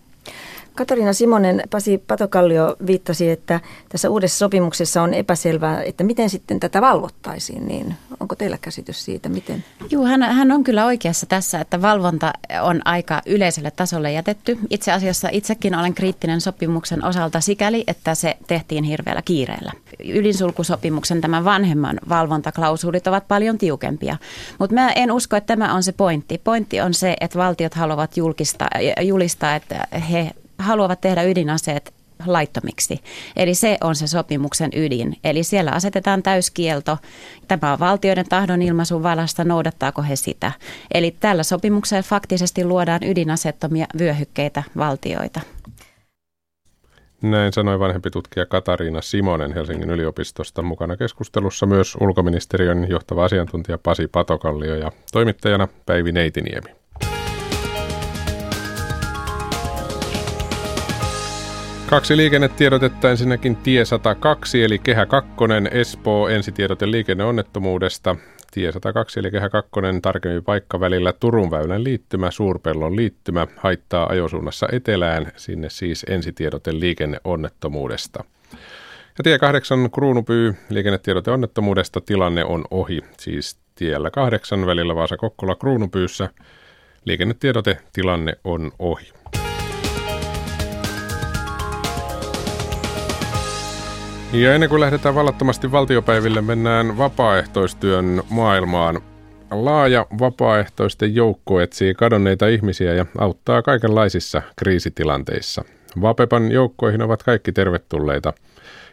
Katariina Simonen, Pasi Patokallio viittasi, että tässä uudessa sopimuksessa on epäselvää, että miten sitten tätä valvottaisiin, niin onko teillä käsitys siitä, miten? Joo, hän, hän on kyllä oikeassa tässä, että valvonta on aika yleiselle tasolle jätetty. Itse asiassa itsekin olen kriittinen sopimuksen osalta sikäli, että se tehtiin hirveällä kiireellä. Ydinsulkusopimuksen tämän vanhemman valvontaklausuulit ovat paljon tiukempia, mutta mä en usko, että tämä on se pointti. Pointti on se, että valtiot haluavat julkistaa, julistaa, että he haluavat tehdä ydinaseet laittomiksi. Eli se on se sopimuksen ydin. Eli siellä asetetaan täyskielto. Tämä on valtioiden tahdon ilmaisun valasta, noudattaako he sitä. Eli tällä sopimuksella faktisesti luodaan ydinasettomia vyöhykkeitä valtioita. Näin sanoi vanhempi tutkija Katariina Simonen Helsingin yliopistosta. Mukana keskustelussa myös ulkoministeriön johtava asiantuntija Pasi Patokallio ja toimittajana Päivi Neitiniemi. Kaksi liikennetiedotetta ensinnäkin tie 102 eli Kehä 2, Espoo ensitiedote liikenneonnettomuudesta. Tie 102 eli Kehä 2 tarkemmin paikka välillä Turun väylän liittymä, Suurpellon liittymä haittaa ajosuunnassa etelään, sinne siis ensitiedote liikenneonnettomuudesta. Ja tie 8 Kruunupyy, liikennetiedote onnettomuudesta, tilanne on ohi, siis tiellä 8 välillä Vaasa-Kokkola Kruunupyyssä. Liikennetiedote, tilanne on ohi. Ja ennen kuin lähdetään vallattomasti valtiopäiville, mennään vapaaehtoistyön maailmaan. Laaja vapaaehtoisten joukko etsii kadonneita ihmisiä ja auttaa kaikenlaisissa kriisitilanteissa. Vapepan joukkoihin ovat kaikki tervetulleita.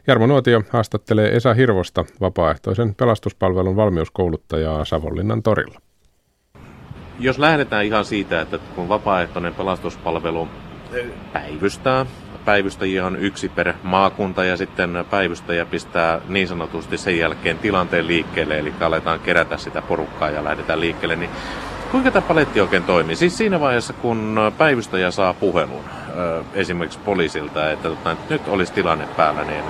Jarmo Nuotio haastattelee Esa Hirvosta, vapaaehtoisen pelastuspalvelun valmiuskouluttajaa Savonlinnan torilla. Jos lähdetään ihan siitä, että kun vapaaehtoinen pelastuspalvelu päivystää päivystäjiä on yksi per maakunta ja sitten päivystäjä pistää niin sanotusti sen jälkeen tilanteen liikkeelle, eli aletaan kerätä sitä porukkaa ja lähdetään liikkeelle, niin kuinka tämä paletti oikein toimii? Siis siinä vaiheessa, kun päivystäjä saa puhelun esimerkiksi poliisilta, että tota, nyt olisi tilanne päällä, niin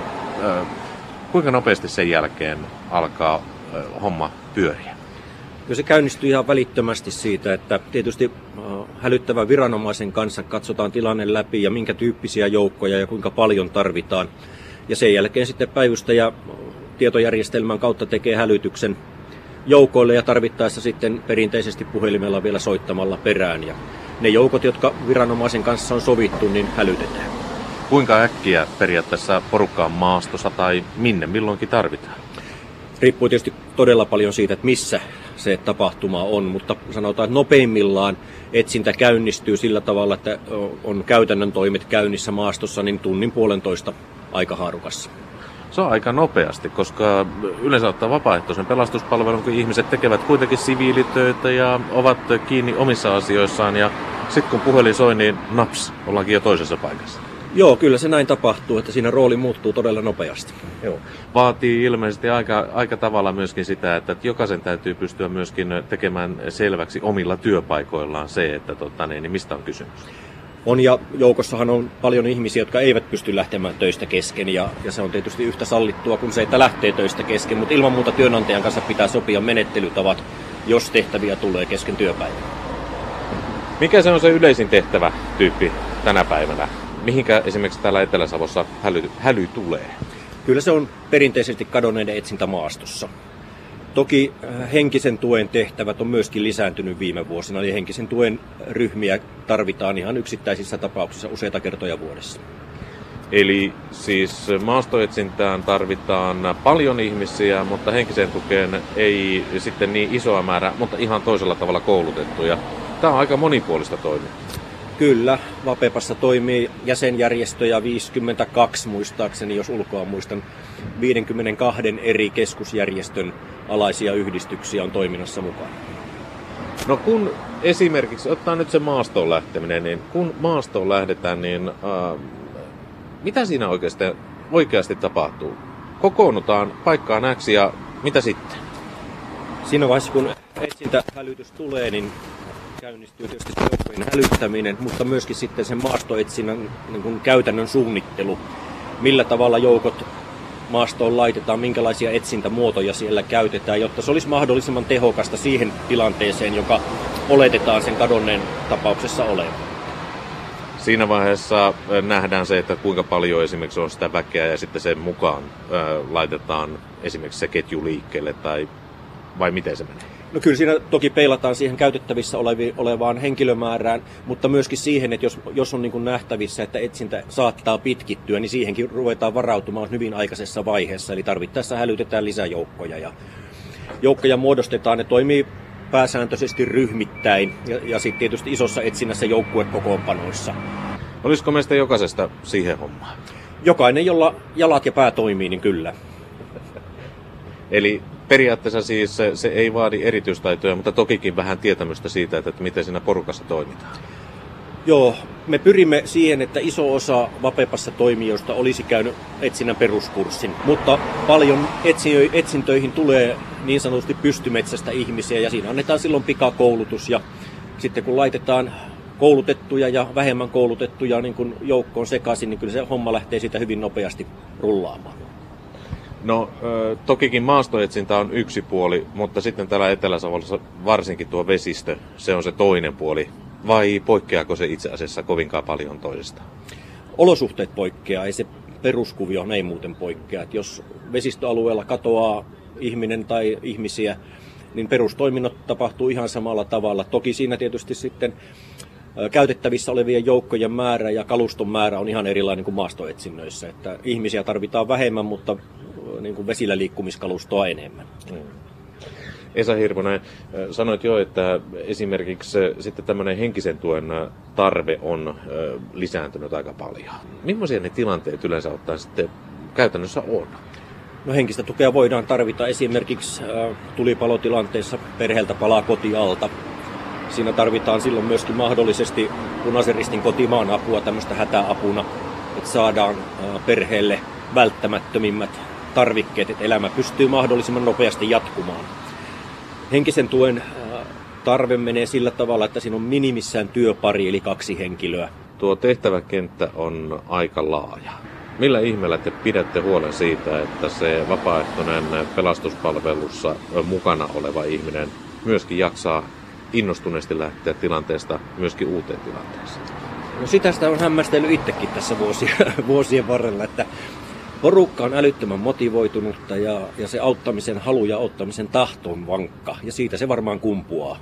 kuinka nopeasti sen jälkeen alkaa homma pyöriä? Kyllä se käynnistyy ihan välittömästi siitä, että tietysti hälyttävän viranomaisen kanssa katsotaan tilanne läpi ja minkä tyyppisiä joukkoja ja kuinka paljon tarvitaan. Ja sen jälkeen sitten päivystäjä tietojärjestelmän kautta tekee hälytyksen joukoille ja tarvittaessa sitten perinteisesti puhelimella vielä soittamalla perään. Ja ne joukot, jotka viranomaisen kanssa on sovittu, niin hälytetään. Kuinka äkkiä periaatteessa porukkaan maastossa tai minne milloinkin tarvitaan? Riippuu tietysti todella paljon siitä, että missä se tapahtuma on, mutta sanotaan, että nopeimmillaan etsintä käynnistyy sillä tavalla, että on käytännön toimet käynnissä maastossa niin tunnin puolentoista aikahaarukassa. Se on aika nopeasti, koska yleensä ottaa vapaaehtoisen pelastuspalvelun, kun ihmiset tekevät kuitenkin siviilitöitä ja ovat kiinni omissa asioissaan ja sitten kun puhelin soi, niin naps, ollaankin jo toisessa paikassa. Joo, kyllä se näin tapahtuu, että siinä rooli muuttuu todella nopeasti. Joo. Vaatii ilmeisesti aika, aika tavalla myöskin sitä, että jokaisen täytyy pystyä myöskin tekemään selväksi omilla työpaikoillaan se, että tota, niin, niin mistä on kysymys. On ja joukossahan on paljon ihmisiä, jotka eivät pysty lähtemään töistä kesken ja, ja se on tietysti yhtä sallittua kuin se, että lähtee töistä kesken, mutta ilman muuta työnantajan kanssa pitää sopia menettelytavat, jos tehtäviä tulee kesken työpäivän. Mikä se on se yleisin tehtävä tyyppi tänä päivänä mihinkä esimerkiksi täällä Etelä-Savossa häly, häly tulee? Kyllä se on perinteisesti kadonneiden etsintä maastossa. Toki äh, henkisen tuen tehtävät on myöskin lisääntynyt viime vuosina, eli henkisen tuen ryhmiä tarvitaan ihan yksittäisissä tapauksissa useita kertoja vuodessa. Eli siis maastoetsintään tarvitaan paljon ihmisiä, mutta henkiseen tukeen ei sitten niin isoa määrää, mutta ihan toisella tavalla koulutettuja. Tämä on aika monipuolista toimintaa. Kyllä, Vapepassa toimii jäsenjärjestöjä 52 muistaakseni, jos ulkoa muistan. 52 eri keskusjärjestön alaisia yhdistyksiä on toiminnassa mukana. No kun esimerkiksi, ottaa nyt se maastoon lähteminen, niin kun maastoon lähdetään, niin äh, mitä siinä oikeasti, oikeasti tapahtuu? Kokoonnutaan paikkaan X ja mitä sitten? Siinä vaiheessa kun etsintähälytys tulee, niin käynnistyy tietysti joukkojen hälyttäminen, mutta myöskin sitten sen maastoetsinnän niin kuin käytännön suunnittelu. millä tavalla joukot maastoon laitetaan, minkälaisia etsintämuotoja siellä käytetään, jotta se olisi mahdollisimman tehokasta siihen tilanteeseen, joka oletetaan sen kadonneen tapauksessa olevan. Siinä vaiheessa nähdään se, että kuinka paljon esimerkiksi on sitä väkeä ja sitten sen mukaan laitetaan esimerkiksi se ketju liikkeelle tai vai miten se menee? No kyllä siinä toki peilataan siihen käytettävissä olevi, olevaan henkilömäärään, mutta myöskin siihen, että jos, jos on niin kuin nähtävissä, että etsintä saattaa pitkittyä, niin siihenkin ruvetaan varautumaan hyvin aikaisessa vaiheessa. Eli tarvittaessa hälytetään lisäjoukkoja ja joukkoja muodostetaan. Ne toimii pääsääntöisesti ryhmittäin ja, ja sitten tietysti isossa etsinnässä joukkuekokoonpanoissa. Olisiko meistä jokaisesta siihen hommaan? Jokainen, jolla jalat ja pää toimii, niin kyllä. Eli periaatteessa siis se, se ei vaadi erityistaitoja, mutta tokikin vähän tietämystä siitä, että, että miten siinä porukassa toimitaan. Joo, me pyrimme siihen, että iso osa Vapepassa toimijoista olisi käynyt etsinnän peruskurssin, mutta paljon etsintöihin tulee niin sanotusti pystymetsästä ihmisiä ja siinä annetaan silloin pikakoulutus ja sitten kun laitetaan koulutettuja ja vähemmän koulutettuja niin kun joukkoon sekaisin, niin kyllä se homma lähtee siitä hyvin nopeasti rullaamaan. No tokikin maastoetsintä on yksi puoli, mutta sitten täällä Etelä-Savossa varsinkin tuo vesistö, se on se toinen puoli. Vai poikkeako se itse asiassa kovinkaan paljon toisesta? Olosuhteet poikkeaa, ei se peruskuvio ei muuten poikkea. Et jos vesistöalueella katoaa ihminen tai ihmisiä, niin perustoiminnot tapahtuu ihan samalla tavalla. Toki siinä tietysti sitten käytettävissä olevien joukkojen määrä ja kaluston määrä on ihan erilainen kuin maastoetsinnöissä. Että ihmisiä tarvitaan vähemmän, mutta niin kuin vesillä liikkumiskalustoa enemmän. Mm. Esa Hirvonen, sanoit jo, että esimerkiksi sitten tämmöinen henkisen tuen tarve on lisääntynyt aika paljon. Millaisia ne tilanteet yleensä ottaa sitten käytännössä on? No henkistä tukea voidaan tarvita esimerkiksi tulipalotilanteessa perheeltä palaa kotialta. Siinä tarvitaan silloin myöskin mahdollisesti punaisen ristin kotimaan apua tämmöistä hätäapuna, että saadaan perheelle välttämättömimmät tarvikkeet, että elämä pystyy mahdollisimman nopeasti jatkumaan. Henkisen tuen tarve menee sillä tavalla, että siinä on minimissään työpari eli kaksi henkilöä. Tuo tehtäväkenttä on aika laaja. Millä ihmeellä te pidätte huolen siitä, että se vapaaehtoinen pelastuspalvelussa mukana oleva ihminen myöskin jaksaa innostuneesti lähteä tilanteesta myöskin uuteen tilanteeseen? No sitä sitä on hämmästellyt itsekin tässä vuosien, vuosien varrella, että porukka on älyttömän motivoitunutta ja, ja se auttamisen halu ja auttamisen tahto on vankka ja siitä se varmaan kumpuaa.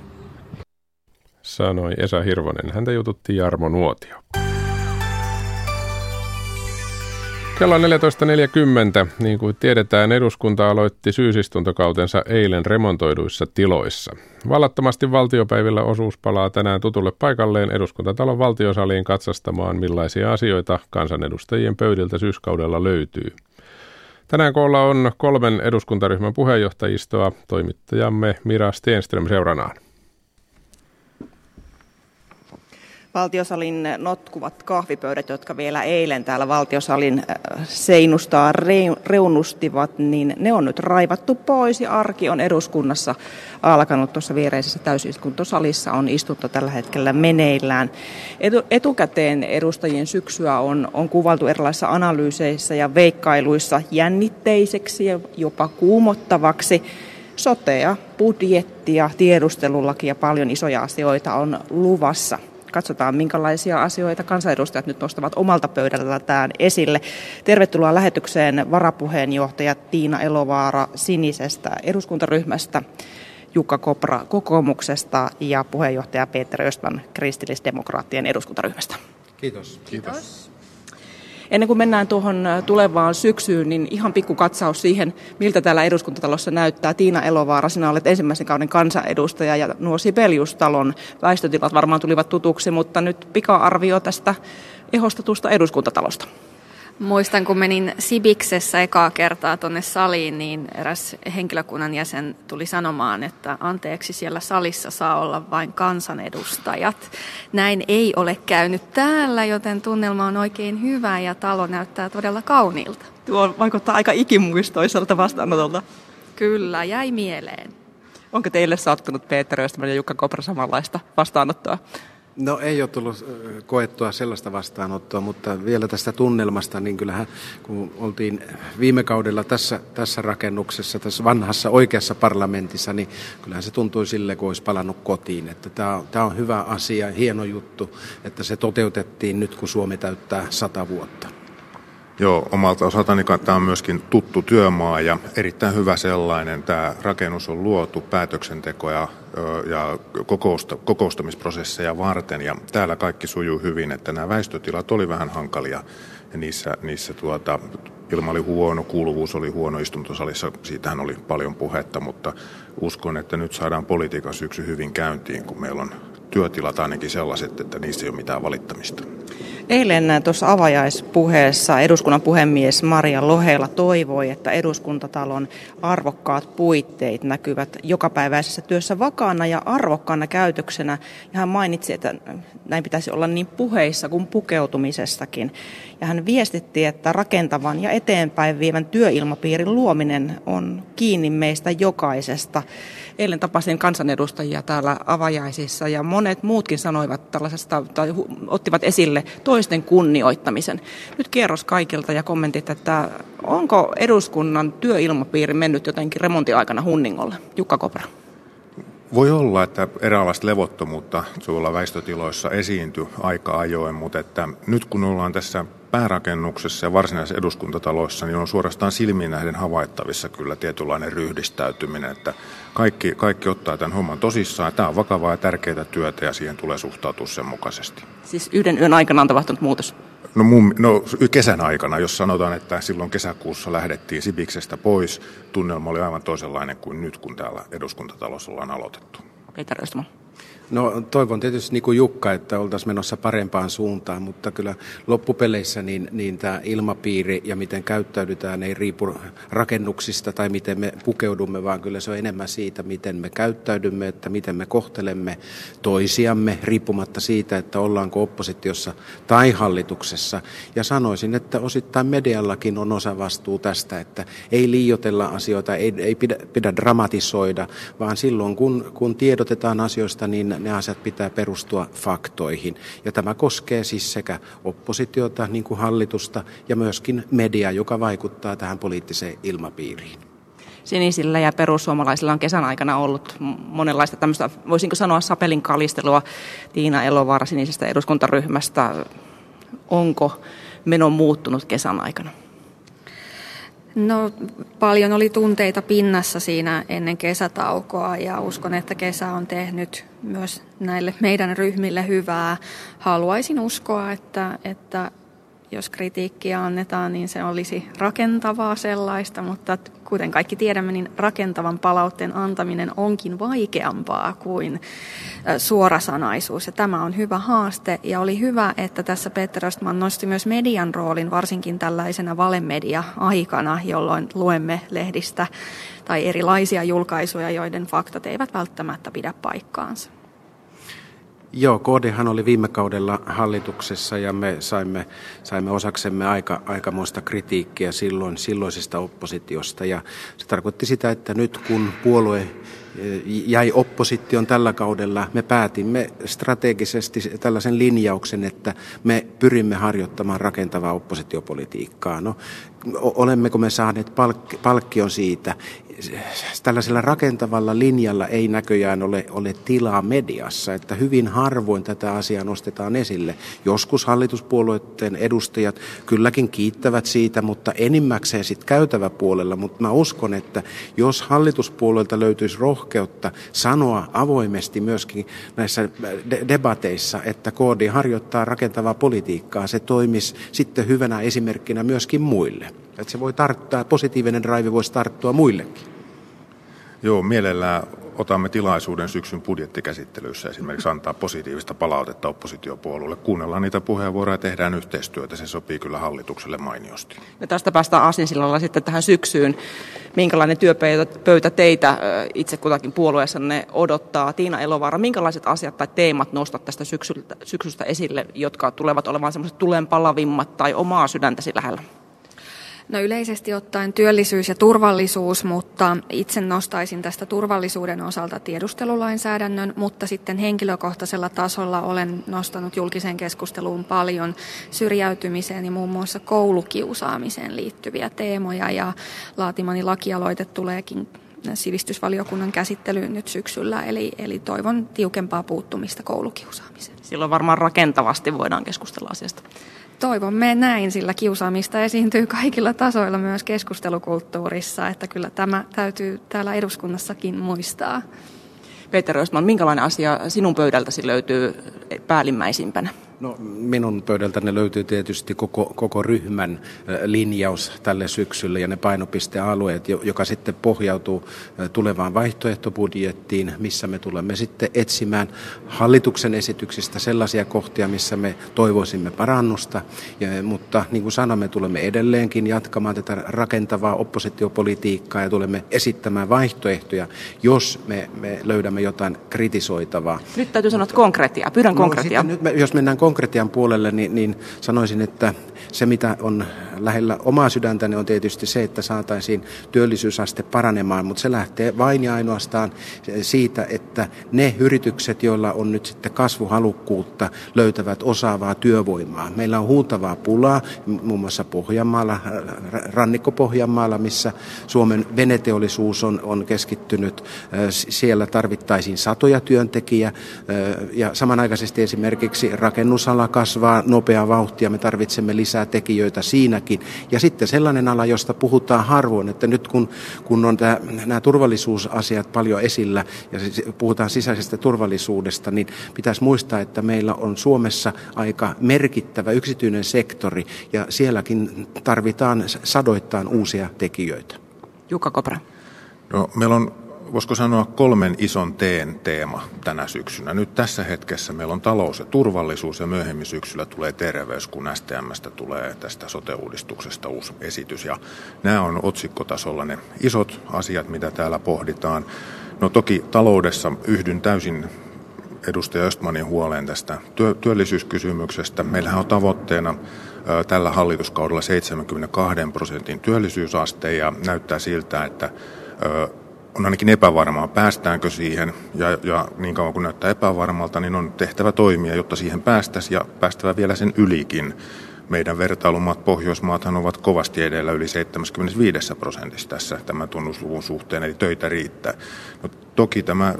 Sanoi Esa Hirvonen. Häntä jututti Jarmo Nuotio. Kello on 14.40. Niin kuin tiedetään, eduskunta aloitti syysistuntokautensa eilen remontoiduissa tiloissa. Vallattomasti valtiopäivillä osuus palaa tänään tutulle paikalleen eduskuntatalon valtiosaliin katsastamaan, millaisia asioita kansanedustajien pöydiltä syyskaudella löytyy. Tänään koolla on kolmen eduskuntaryhmän puheenjohtajistoa, toimittajamme Mira Stenström seuranaan. Valtiosalin notkuvat kahvipöydät, jotka vielä eilen täällä valtiosalin äh, seinustaa reunustivat, niin ne on nyt raivattu pois ja arki on eduskunnassa alkanut. Tuossa viereisessä täysistuntosalissa on istuttu tällä hetkellä meneillään. Etu, etukäteen edustajien syksyä on, on kuvaltu erilaisissa analyyseissä ja veikkailuissa jännitteiseksi ja jopa kuumottavaksi. Sotea, budjettia, tiedustelulakia ja paljon isoja asioita on luvassa – Katsotaan, minkälaisia asioita kansanedustajat nyt nostavat omalta pöydällään esille. Tervetuloa lähetykseen varapuheenjohtaja Tiina Elovaara Sinisestä eduskuntaryhmästä. Jukka Kopra kokoomuksesta ja puheenjohtaja Peter Östman kristillisdemokraattien eduskuntaryhmästä. Kiitos. Kiitos. Ennen kuin mennään tuohon tulevaan syksyyn, niin ihan pikku katsaus siihen, miltä täällä eduskuntatalossa näyttää. Tiina Elovaara, sinä olet ensimmäisen kauden kansanedustaja ja nuo Sibelius-talon väistötilat varmaan tulivat tutuksi, mutta nyt pika-arvio tästä ehostetusta eduskuntatalosta. Muistan, kun menin Sibiksessä ekaa kertaa tuonne saliin, niin eräs henkilökunnan jäsen tuli sanomaan, että anteeksi, siellä salissa saa olla vain kansanedustajat. Näin ei ole käynyt täällä, joten tunnelma on oikein hyvä ja talo näyttää todella kauniilta. Tuo vaikuttaa aika ikimuistoiselta vastaanotolta. Kyllä, jäi mieleen. Onko teille sattunut Peter Östman ja Jukka Kopra samanlaista vastaanottoa? No ei ole tullut koettua sellaista vastaanottoa, mutta vielä tästä tunnelmasta, niin kyllähän kun oltiin viime kaudella tässä, tässä rakennuksessa, tässä vanhassa oikeassa parlamentissa, niin kyllähän se tuntui sille, kun olisi palannut kotiin. Että tämä, on, tämä on hyvä asia, hieno juttu, että se toteutettiin nyt, kun Suomi täyttää sata vuotta. Joo, omalta osaltani tämä on myöskin tuttu työmaa ja erittäin hyvä sellainen. Tämä rakennus on luotu päätöksentekoja ja kokousta, kokoustamisprosesseja varten. Ja täällä kaikki sujuu hyvin, että nämä väistötilat oli vähän hankalia. Ja niissä, niissä tuota, ilma oli huono, kuuluvuus oli huono istuntosalissa, siitähän oli paljon puhetta, mutta uskon, että nyt saadaan politiikan syksy hyvin käyntiin, kun meillä on työtilat ainakin sellaiset, että niissä ei ole mitään valittamista. Eilen tuossa avajaispuheessa eduskunnan puhemies Maria Lohela toivoi, että eduskuntatalon arvokkaat puitteet näkyvät jokapäiväisessä työssä vakaana ja arvokkaana käytöksenä. Ja hän mainitsi, että näin pitäisi olla niin puheissa kuin pukeutumisessakin. Ja hän viestitti, että rakentavan ja eteenpäin vievän työilmapiirin luominen on kiinni meistä jokaisesta. Eilen tapasin kansanedustajia täällä avajaisissa ja monet muutkin sanoivat tällaisesta tai ottivat esille toisten kunnioittamisen. Nyt kierros kaikilta ja kommentit, että onko eduskunnan työilmapiiri mennyt jotenkin remontiaikana hunningolle? Jukka Kopra. Voi olla, että eräänlaista levottomuutta tuolla väistötiloissa esiintyi aika ajoin, mutta että nyt kun ollaan tässä päärakennuksessa ja varsinaisessa eduskuntataloissa, niin on suorastaan silmiin nähden havaittavissa kyllä tietynlainen ryhdistäytyminen, että kaikki, kaikki ottaa tämän homman tosissaan. Tämä on vakavaa ja tärkeää työtä ja siihen tulee suhtautua sen mukaisesti. Siis yhden yön aikana on tapahtunut muutos? No, mun, no kesän aikana, jos sanotaan, että silloin kesäkuussa lähdettiin Sibiksestä pois, tunnelma oli aivan toisenlainen kuin nyt, kun täällä eduskuntatalossa ollaan aloitettu. Peter Östman. No toivon tietysti niin kuin Jukka, että oltaisiin menossa parempaan suuntaan, mutta kyllä loppupeleissä niin, niin tämä ilmapiiri ja miten käyttäydytään ei riipu rakennuksista tai miten me pukeudumme, vaan kyllä se on enemmän siitä, miten me käyttäydymme, että miten me kohtelemme toisiamme, riippumatta siitä, että ollaanko oppositiossa tai hallituksessa. Ja sanoisin, että osittain mediallakin on osa vastuu tästä, että ei liiotella asioita, ei, ei pidä, pidä dramatisoida, vaan silloin kun, kun tiedotetaan asioista, niin ne asiat pitää perustua faktoihin. Ja tämä koskee siis sekä oppositiota, niin kuin hallitusta, ja myöskin mediaa, joka vaikuttaa tähän poliittiseen ilmapiiriin. Sinisillä ja perussuomalaisilla on kesän aikana ollut monenlaista tämmöistä, voisinko sanoa sapelin kalistelua Tiina Elovaara sinisestä eduskuntaryhmästä. Onko meno muuttunut kesän aikana? No paljon oli tunteita pinnassa siinä ennen kesätaukoa ja uskon, että kesä on tehnyt myös näille meidän ryhmille hyvää. Haluaisin uskoa, että, että jos kritiikkiä annetaan, niin se olisi rakentavaa sellaista, mutta kuten kaikki tiedämme, niin rakentavan palautteen antaminen onkin vaikeampaa kuin suorasanaisuus. Ja tämä on hyvä haaste ja oli hyvä, että tässä Peter Östman nosti myös median roolin, varsinkin tällaisena valemedia-aikana, jolloin luemme lehdistä tai erilaisia julkaisuja, joiden faktat eivät välttämättä pidä paikkaansa. Joo, KDhan oli viime kaudella hallituksessa ja me saimme, saimme osaksemme aika, aikamoista kritiikkiä silloin silloisesta oppositiosta. Ja se tarkoitti sitä, että nyt kun puolue eh, jäi opposition tällä kaudella, me päätimme strategisesti tällaisen linjauksen, että me pyrimme harjoittamaan rakentavaa oppositiopolitiikkaa. No, olemmeko me saaneet palk- palkkion siitä? Tällaisella rakentavalla linjalla ei näköjään ole, ole tilaa mediassa, että hyvin harvoin tätä asiaa nostetaan esille. Joskus hallituspuolueiden edustajat kylläkin kiittävät siitä, mutta enimmäkseen sitten käytävä puolella, mutta mä uskon, että jos hallituspuolueelta löytyisi rohkeutta sanoa avoimesti myöskin näissä de- debateissa, että KD harjoittaa rakentavaa politiikkaa, se toimisi sitten hyvänä esimerkkinä myöskin muille. Että se voi tarttua, positiivinen raivi voisi tarttua muillekin. Joo, mielellään otamme tilaisuuden syksyn budjettikäsittelyssä esimerkiksi antaa positiivista palautetta oppositiopuolueelle. Kuunnellaan niitä puheenvuoroja ja tehdään yhteistyötä. Se sopii kyllä hallitukselle mainiosti. Ja tästä päästään Aasinsillalla sitten tähän syksyyn. Minkälainen työpöytä teitä itse kutakin puolueessanne odottaa? Tiina Elovaara, minkälaiset asiat tai teemat nostat tästä syksystä, syksystä esille, jotka tulevat olemaan semmoiset tulenpalavimmat tai omaa sydäntäsi lähellä? No yleisesti ottaen työllisyys ja turvallisuus, mutta itse nostaisin tästä turvallisuuden osalta tiedustelulainsäädännön, mutta sitten henkilökohtaisella tasolla olen nostanut julkiseen keskusteluun paljon syrjäytymiseen ja muun muassa koulukiusaamiseen liittyviä teemoja ja laatimani lakialoite tuleekin sivistysvaliokunnan käsittelyyn nyt syksyllä, eli, eli toivon tiukempaa puuttumista koulukiusaamiseen. Silloin varmaan rakentavasti voidaan keskustella asiasta. Toivomme näin, sillä kiusaamista esiintyy kaikilla tasoilla myös keskustelukulttuurissa, että kyllä tämä täytyy täällä eduskunnassakin muistaa. Peter Östman, minkälainen asia sinun pöydältäsi löytyy päällimmäisimpänä? No, minun pöydältäni löytyy tietysti koko, koko ryhmän linjaus tälle syksylle ja ne painopistealueet, joka sitten pohjautuu tulevaan vaihtoehtobudjettiin, missä me tulemme sitten etsimään hallituksen esityksistä sellaisia kohtia, missä me toivoisimme parannusta. Ja, mutta niin kuin sanomme, tulemme edelleenkin jatkamaan tätä rakentavaa oppositiopolitiikkaa ja tulemme esittämään vaihtoehtoja, jos me, me löydämme jotain kritisoitavaa. Nyt täytyy sanoa konkreettia. Pyydän konkreettia. No, nyt me, jos mennään konkretian puolelle, niin, niin sanoisin, että se mitä on lähellä omaa sydäntäni on tietysti se, että saataisiin työllisyysaste paranemaan, mutta se lähtee vain ja ainoastaan siitä, että ne yritykset, joilla on nyt sitten kasvuhalukkuutta, löytävät osaavaa työvoimaa. Meillä on huutavaa pulaa, muun muassa Pohjanmaalla, rannikko-Pohjanmaalla, missä Suomen veneteollisuus on, on keskittynyt. Siellä tarvittaisiin satoja työntekijä ja samanaikaisesti esimerkiksi rakennusala kasvaa nopeaa vauhtia. Me tarvitsemme lisää tekijöitä siinäkin. Ja sitten sellainen ala, josta puhutaan harvoin, että nyt kun, kun on tämä, nämä turvallisuusasiat paljon esillä ja puhutaan sisäisestä turvallisuudesta, niin pitäisi muistaa, että meillä on Suomessa aika merkittävä yksityinen sektori ja sielläkin tarvitaan sadoittain uusia tekijöitä. Jukka Kopra. No, meillä on voisiko sanoa kolmen ison teen teema tänä syksynä. Nyt tässä hetkessä meillä on talous ja turvallisuus ja myöhemmin syksyllä tulee terveys, kun STMstä tulee tästä sote-uudistuksesta uusi esitys. Ja nämä on otsikkotasolla ne isot asiat, mitä täällä pohditaan. No toki taloudessa yhdyn täysin edustaja Östmanin huoleen tästä työ, työllisyyskysymyksestä. Meillähän on tavoitteena tällä hallituskaudella 72 prosentin työllisyysaste ja näyttää siltä, että on ainakin epävarmaa, päästäänkö siihen, ja, ja niin kauan kuin näyttää epävarmalta, niin on tehtävä toimia, jotta siihen päästäisiin ja päästävä vielä sen ylikin. Meidän vertailumaat, Pohjoismaathan ovat kovasti edellä yli 75 prosentissa tässä tämän tunnusluvun suhteen, eli töitä riittää. No, toki tämä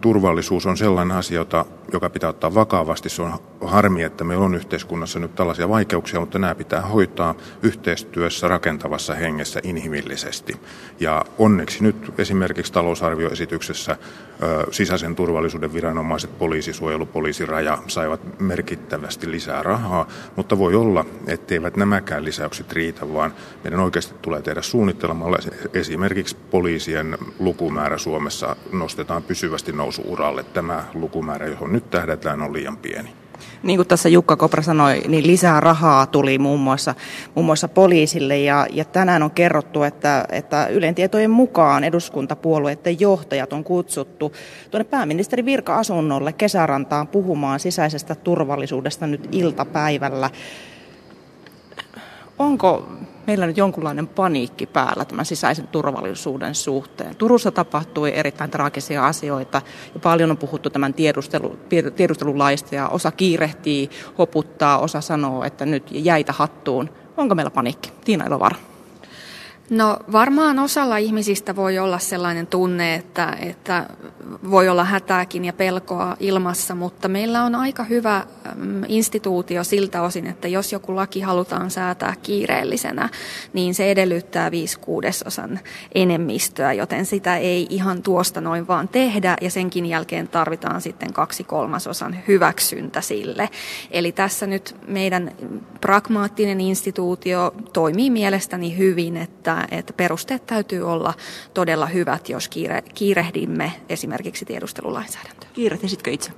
turvallisuus on sellainen asia, jota, joka pitää ottaa vakavasti. Se on harmi, että meillä on yhteiskunnassa nyt tällaisia vaikeuksia, mutta nämä pitää hoitaa yhteistyössä rakentavassa hengessä inhimillisesti. Ja onneksi nyt esimerkiksi talousarvioesityksessä ö, sisäisen turvallisuuden viranomaiset, poliisisuojelu, poliisiraja saivat merkittävästi lisää rahaa, mutta voi olla, etteivät nämäkään lisäykset riitä, vaan meidän oikeasti tulee tehdä suunnittelemalla esimerkiksi poliisien lukumäärä Suomessa nostetaan pysyvästi nousuuralle. Tämä lukumäärä, johon nyt tähdätään, on liian pieni. Niin kuin tässä Jukka Kopra sanoi, niin lisää rahaa tuli muun muassa, muun muassa poliisille ja, ja tänään on kerrottu, että, että Ylen tietojen mukaan eduskuntapuolueiden johtajat on kutsuttu tuonne pääministerin virka-asunnolle kesärantaan puhumaan sisäisestä turvallisuudesta nyt iltapäivällä. Onko meillä nyt jonkunlainen paniikki päällä tämän sisäisen turvallisuuden suhteen. Turussa tapahtui erittäin traagisia asioita ja paljon on puhuttu tämän tiedustelu, tiedustelulaista ja osa kiirehtii, hoputtaa, osa sanoo, että nyt jäitä hattuun. Onko meillä paniikki? Tiina Elovara. No varmaan osalla ihmisistä voi olla sellainen tunne, että, että voi olla hätääkin ja pelkoa ilmassa, mutta meillä on aika hyvä instituutio siltä osin, että jos joku laki halutaan säätää kiireellisenä, niin se edellyttää viisi kuudesosan enemmistöä, joten sitä ei ihan tuosta noin vaan tehdä ja senkin jälkeen tarvitaan sitten kaksi kolmasosan hyväksyntä sille. Eli tässä nyt meidän pragmaattinen instituutio toimii mielestäni hyvin, että että, perusteet täytyy olla todella hyvät, jos kiire, kiirehdimme esimerkiksi tiedustelulainsäädäntöä. Kiirehtisitkö itse?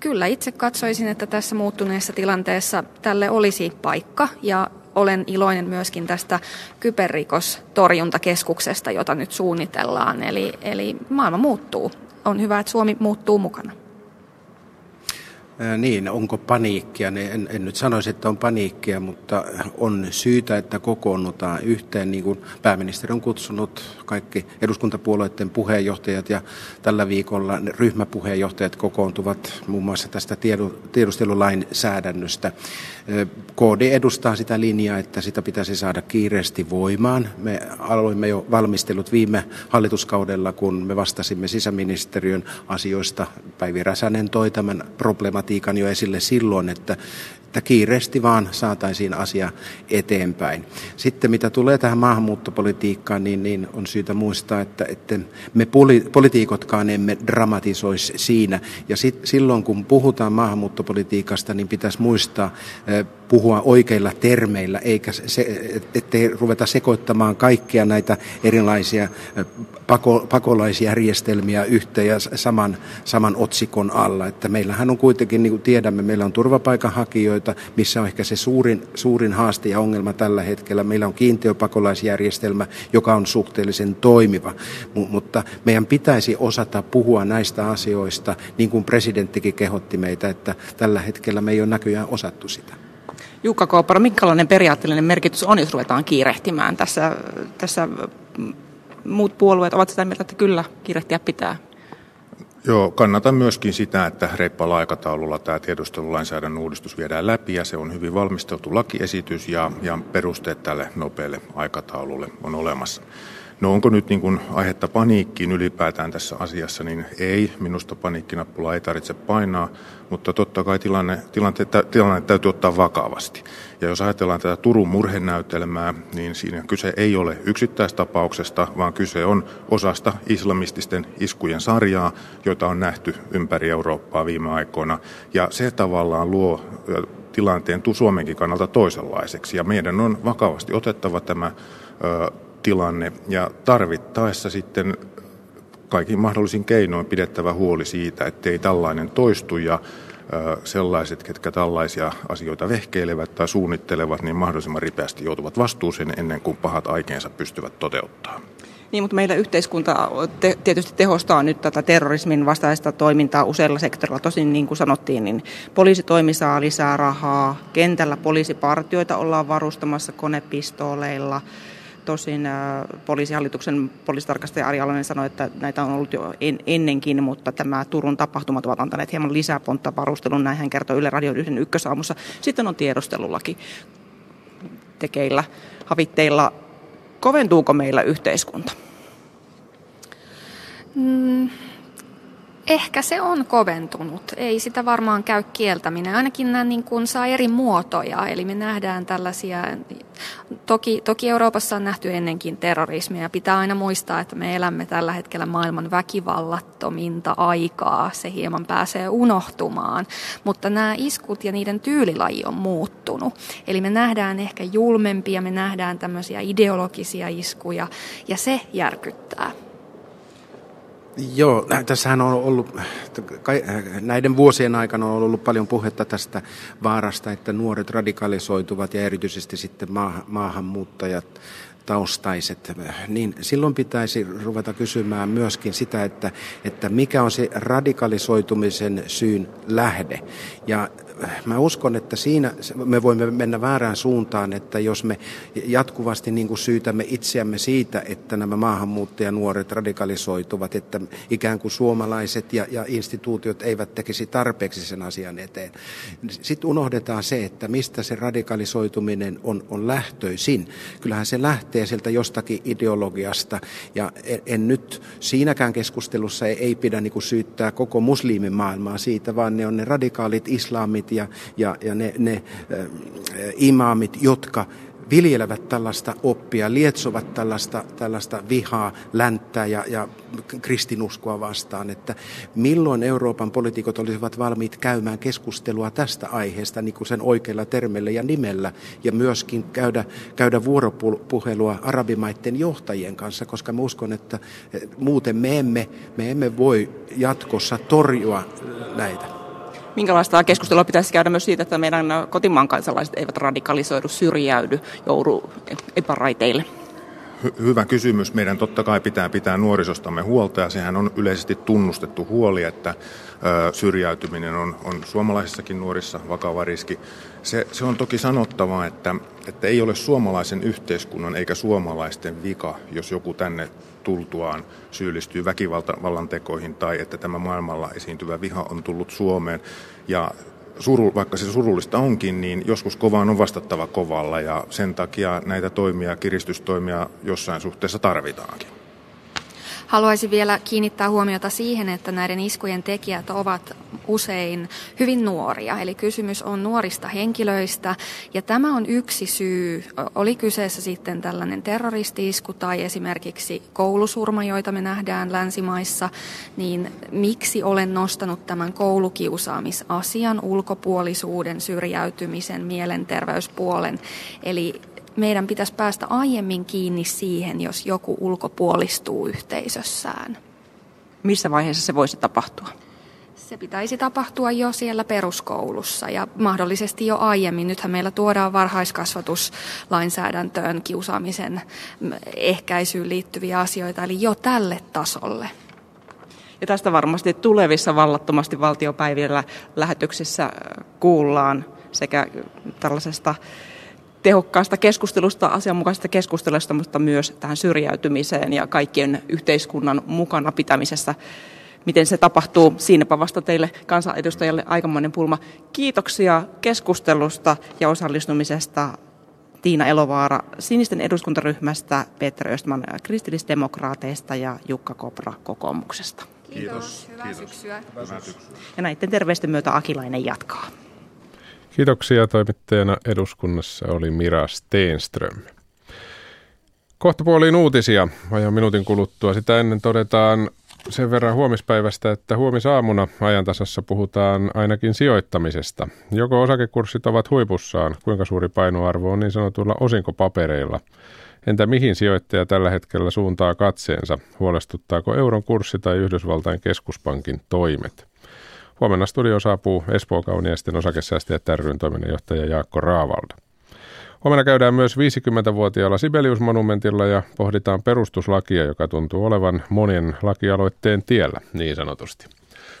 Kyllä, itse katsoisin, että tässä muuttuneessa tilanteessa tälle olisi paikka ja olen iloinen myöskin tästä kyberrikostorjuntakeskuksesta, jota nyt suunnitellaan. Eli, eli maailma muuttuu. On hyvä, että Suomi muuttuu mukana. Niin, onko paniikkia? En, en nyt sanoisi, että on paniikkia, mutta on syytä, että kokoonnutaan yhteen. Niin kuin pääministeri on kutsunut kaikki eduskuntapuolueiden puheenjohtajat ja tällä viikolla ryhmäpuheenjohtajat kokoontuvat muun muassa tästä tiedustelulainsäädännöstä. KD edustaa sitä linjaa, että sitä pitäisi saada kiireesti voimaan. Me aloimme jo valmistelut viime hallituskaudella, kun me vastasimme sisäministeriön asioista. Päivi Räsänen toi tämän problematiikan jo esille silloin, että että kiireesti vaan saataisiin asia eteenpäin. Sitten mitä tulee tähän maahanmuuttopolitiikkaan, niin, niin on syytä muistaa, että, että me poli, politiikotkaan emme dramatisoisi siinä. Ja sit, silloin kun puhutaan maahanmuuttopolitiikasta, niin pitäisi muistaa puhua oikeilla termeillä, eikä se, ettei ruveta sekoittamaan kaikkia näitä erilaisia pako, pakolaisjärjestelmiä yhteen ja saman, saman otsikon alla. Että meillähän on kuitenkin, niin kuin tiedämme, meillä on turvapaikanhakijoita, missä on ehkä se suurin, suurin haaste ja ongelma tällä hetkellä. Meillä on kiintiöpakolaisjärjestelmä, joka on suhteellisen toimiva, M- mutta meidän pitäisi osata puhua näistä asioista, niin kuin presidenttikin kehotti meitä, että tällä hetkellä me ei ole näköjään osattu sitä. Jukka Koopparo, minkälainen periaatteellinen merkitys on, jos ruvetaan kiirehtimään tässä, tässä muut puolueet ovat sitä mieltä, että kyllä kiirehtiä pitää. Joo, kannatan myöskin sitä, että reippaalla aikataululla tämä tiedustelulainsäädännön uudistus viedään läpi ja se on hyvin valmisteltu lakiesitys ja, ja perusteet tälle nopealle aikataululle on olemassa. No onko nyt niin kuin aihetta paniikkiin ylipäätään tässä asiassa, niin ei. Minusta paniikkinappulaa ei tarvitse painaa, mutta totta kai tilanne, tilanne, tilanne täytyy ottaa vakavasti. Ja jos ajatellaan tätä Turun murhenäytelmää, niin siinä kyse ei ole yksittäistapauksesta, vaan kyse on osasta islamististen iskujen sarjaa, joita on nähty ympäri Eurooppaa viime aikoina. Ja se tavallaan luo tilanteen Suomenkin kannalta toisenlaiseksi. Ja meidän on vakavasti otettava tämä tilanne ja tarvittaessa sitten kaikin mahdollisin keinoin pidettävä huoli siitä, ettei tällainen toistu ja sellaiset, ketkä tällaisia asioita vehkeilevät tai suunnittelevat, niin mahdollisimman ripeästi joutuvat vastuuseen ennen kuin pahat aikeensa pystyvät toteuttamaan. Niin, mutta meillä yhteiskunta te, tietysti tehostaa nyt tätä terrorismin vastaista toimintaa useilla sektorilla. Tosin niin kuin sanottiin, niin poliisitoimi saa lisää rahaa, kentällä poliisipartioita ollaan varustamassa konepistooleilla, Tosin poliisihallituksen poliisitarkastaja Ari Alonen sanoi, että näitä on ollut jo en, ennenkin, mutta tämä Turun tapahtumat ovat antaneet hieman lisää pontta varustelun. Näin hän kertoi Yle Radio 1 ykkösaamussa. Sitten on tiedustelulaki tekeillä, havitteilla. Koventuuko meillä yhteiskunta? Mm, Ehkä se on koventunut. Ei sitä varmaan käy kieltäminen. Ainakin nämä niin kuin saa eri muotoja. Eli me nähdään tällaisia, toki, toki Euroopassa on nähty ennenkin terrorismia. Pitää aina muistaa, että me elämme tällä hetkellä maailman väkivallattominta aikaa. Se hieman pääsee unohtumaan. Mutta nämä iskut ja niiden tyylilaji on muuttunut. Eli me nähdään ehkä julmempia, me nähdään tämmöisiä ideologisia iskuja ja se järkyttää. Joo, tässähän on ollut, näiden vuosien aikana on ollut paljon puhetta tästä vaarasta, että nuoret radikalisoituvat ja erityisesti sitten maahanmuuttajat taustaiset, niin silloin pitäisi ruveta kysymään myöskin sitä, että, että mikä on se radikalisoitumisen syyn lähde. Ja mä uskon, että siinä me voimme mennä väärään suuntaan, että jos me jatkuvasti niin kuin syytämme itseämme siitä, että nämä maahanmuuttajanuoret radikalisoituvat, että ikään kuin suomalaiset ja, ja instituutiot eivät tekisi tarpeeksi sen asian eteen. Sitten unohdetaan se, että mistä se radikalisoituminen on, on lähtöisin. Kyllähän se lähtee sieltä jostakin ideologiasta ja en, en nyt siinäkään keskustelussa ei, ei pidä niin kuin syyttää koko muslimimaailmaa siitä, vaan ne on ne radikaalit islamit ja, ja, ja ne, ne äh, imaamit, jotka viljelevät tällaista oppia, lietsovat tällaista, tällaista vihaa, länttää ja, ja kristinuskoa vastaan, että milloin Euroopan poliitikot olisivat valmiit käymään keskustelua tästä aiheesta niin kuin sen oikealla termellä ja nimellä ja myöskin käydä, käydä vuoropuhelua arabimaiden johtajien kanssa, koska mä uskon, että muuten me emme, me emme voi jatkossa torjua näitä minkälaista keskustelua pitäisi käydä myös siitä, että meidän kotimaan kansalaiset eivät radikalisoidu, syrjäydy, joudu epäraiteille? hy- hyvä kysymys. Meidän totta kai pitää pitää nuorisostamme huolta ja sehän on yleisesti tunnustettu huoli, että syrjäytyminen on, on suomalaisissakin nuorissa vakava riski. Se, se on toki sanottava, että, että ei ole suomalaisen yhteiskunnan eikä suomalaisten vika, jos joku tänne tultuaan syyllistyy väkivallan tekoihin tai että tämä maailmalla esiintyvä viha on tullut Suomeen. Ja suru, vaikka se surullista onkin, niin joskus kovaan on vastattava kovalla ja sen takia näitä toimia, kiristystoimia jossain suhteessa tarvitaankin. Haluaisin vielä kiinnittää huomiota siihen, että näiden iskujen tekijät ovat usein hyvin nuoria. Eli kysymys on nuorista henkilöistä ja tämä on yksi syy. Oli kyseessä sitten tällainen terroristiisku tai esimerkiksi koulusurma, joita me nähdään länsimaissa, niin miksi olen nostanut tämän koulukiusaamisasian, ulkopuolisuuden, syrjäytymisen, mielenterveyspuolen. Eli meidän pitäisi päästä aiemmin kiinni siihen, jos joku ulkopuolistuu yhteisössään. Missä vaiheessa se voisi tapahtua? Se pitäisi tapahtua jo siellä peruskoulussa ja mahdollisesti jo aiemmin. Nythän meillä tuodaan varhaiskasvatuslainsäädäntöön kiusaamisen ehkäisyyn liittyviä asioita, eli jo tälle tasolle. Ja tästä varmasti tulevissa vallattomasti valtiopäivillä lähetyksissä kuullaan sekä tällaisesta tehokkaasta keskustelusta, asianmukaisesta keskustelusta, mutta myös tähän syrjäytymiseen ja kaikkien yhteiskunnan mukana pitämisessä. Miten se tapahtuu, siinäpä vasta teille kansanedustajille aikamoinen pulma. Kiitoksia keskustelusta ja osallistumisesta Tiina Elovaara sinisten eduskuntaryhmästä, Peter Östman kristillisdemokraateista ja Jukka Kopra kokoomuksesta. Kiitos. Hyvää Kiitos. syksyä. Hyvää syksyä. Ja näiden terveisten myötä Akilainen jatkaa. Kiitoksia toimittajana eduskunnassa oli Mira Steenström. Kohta puoliin uutisia vajaan minuutin kuluttua. Sitä ennen todetaan sen verran huomispäivästä, että huomisaamuna ajantasassa puhutaan ainakin sijoittamisesta. Joko osakekurssit ovat huipussaan, kuinka suuri painoarvo on niin sanotuilla osinkopapereilla. Entä mihin sijoittaja tällä hetkellä suuntaa katseensa? Huolestuttaako euron kurssi tai Yhdysvaltain keskuspankin toimet? Huomenna studio saapuu Espoo Kauniaisten osakesäästäjät ryn toiminnanjohtaja Jaakko Raavalda. Huomenna käydään myös 50-vuotiaalla Sibelius-monumentilla ja pohditaan perustuslakia, joka tuntuu olevan monien lakialoitteen tiellä, niin sanotusti.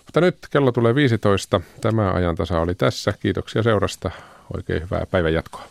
Mutta nyt kello tulee 15. Tämä ajantasa oli tässä. Kiitoksia seurasta. Oikein hyvää päivän jatkoa.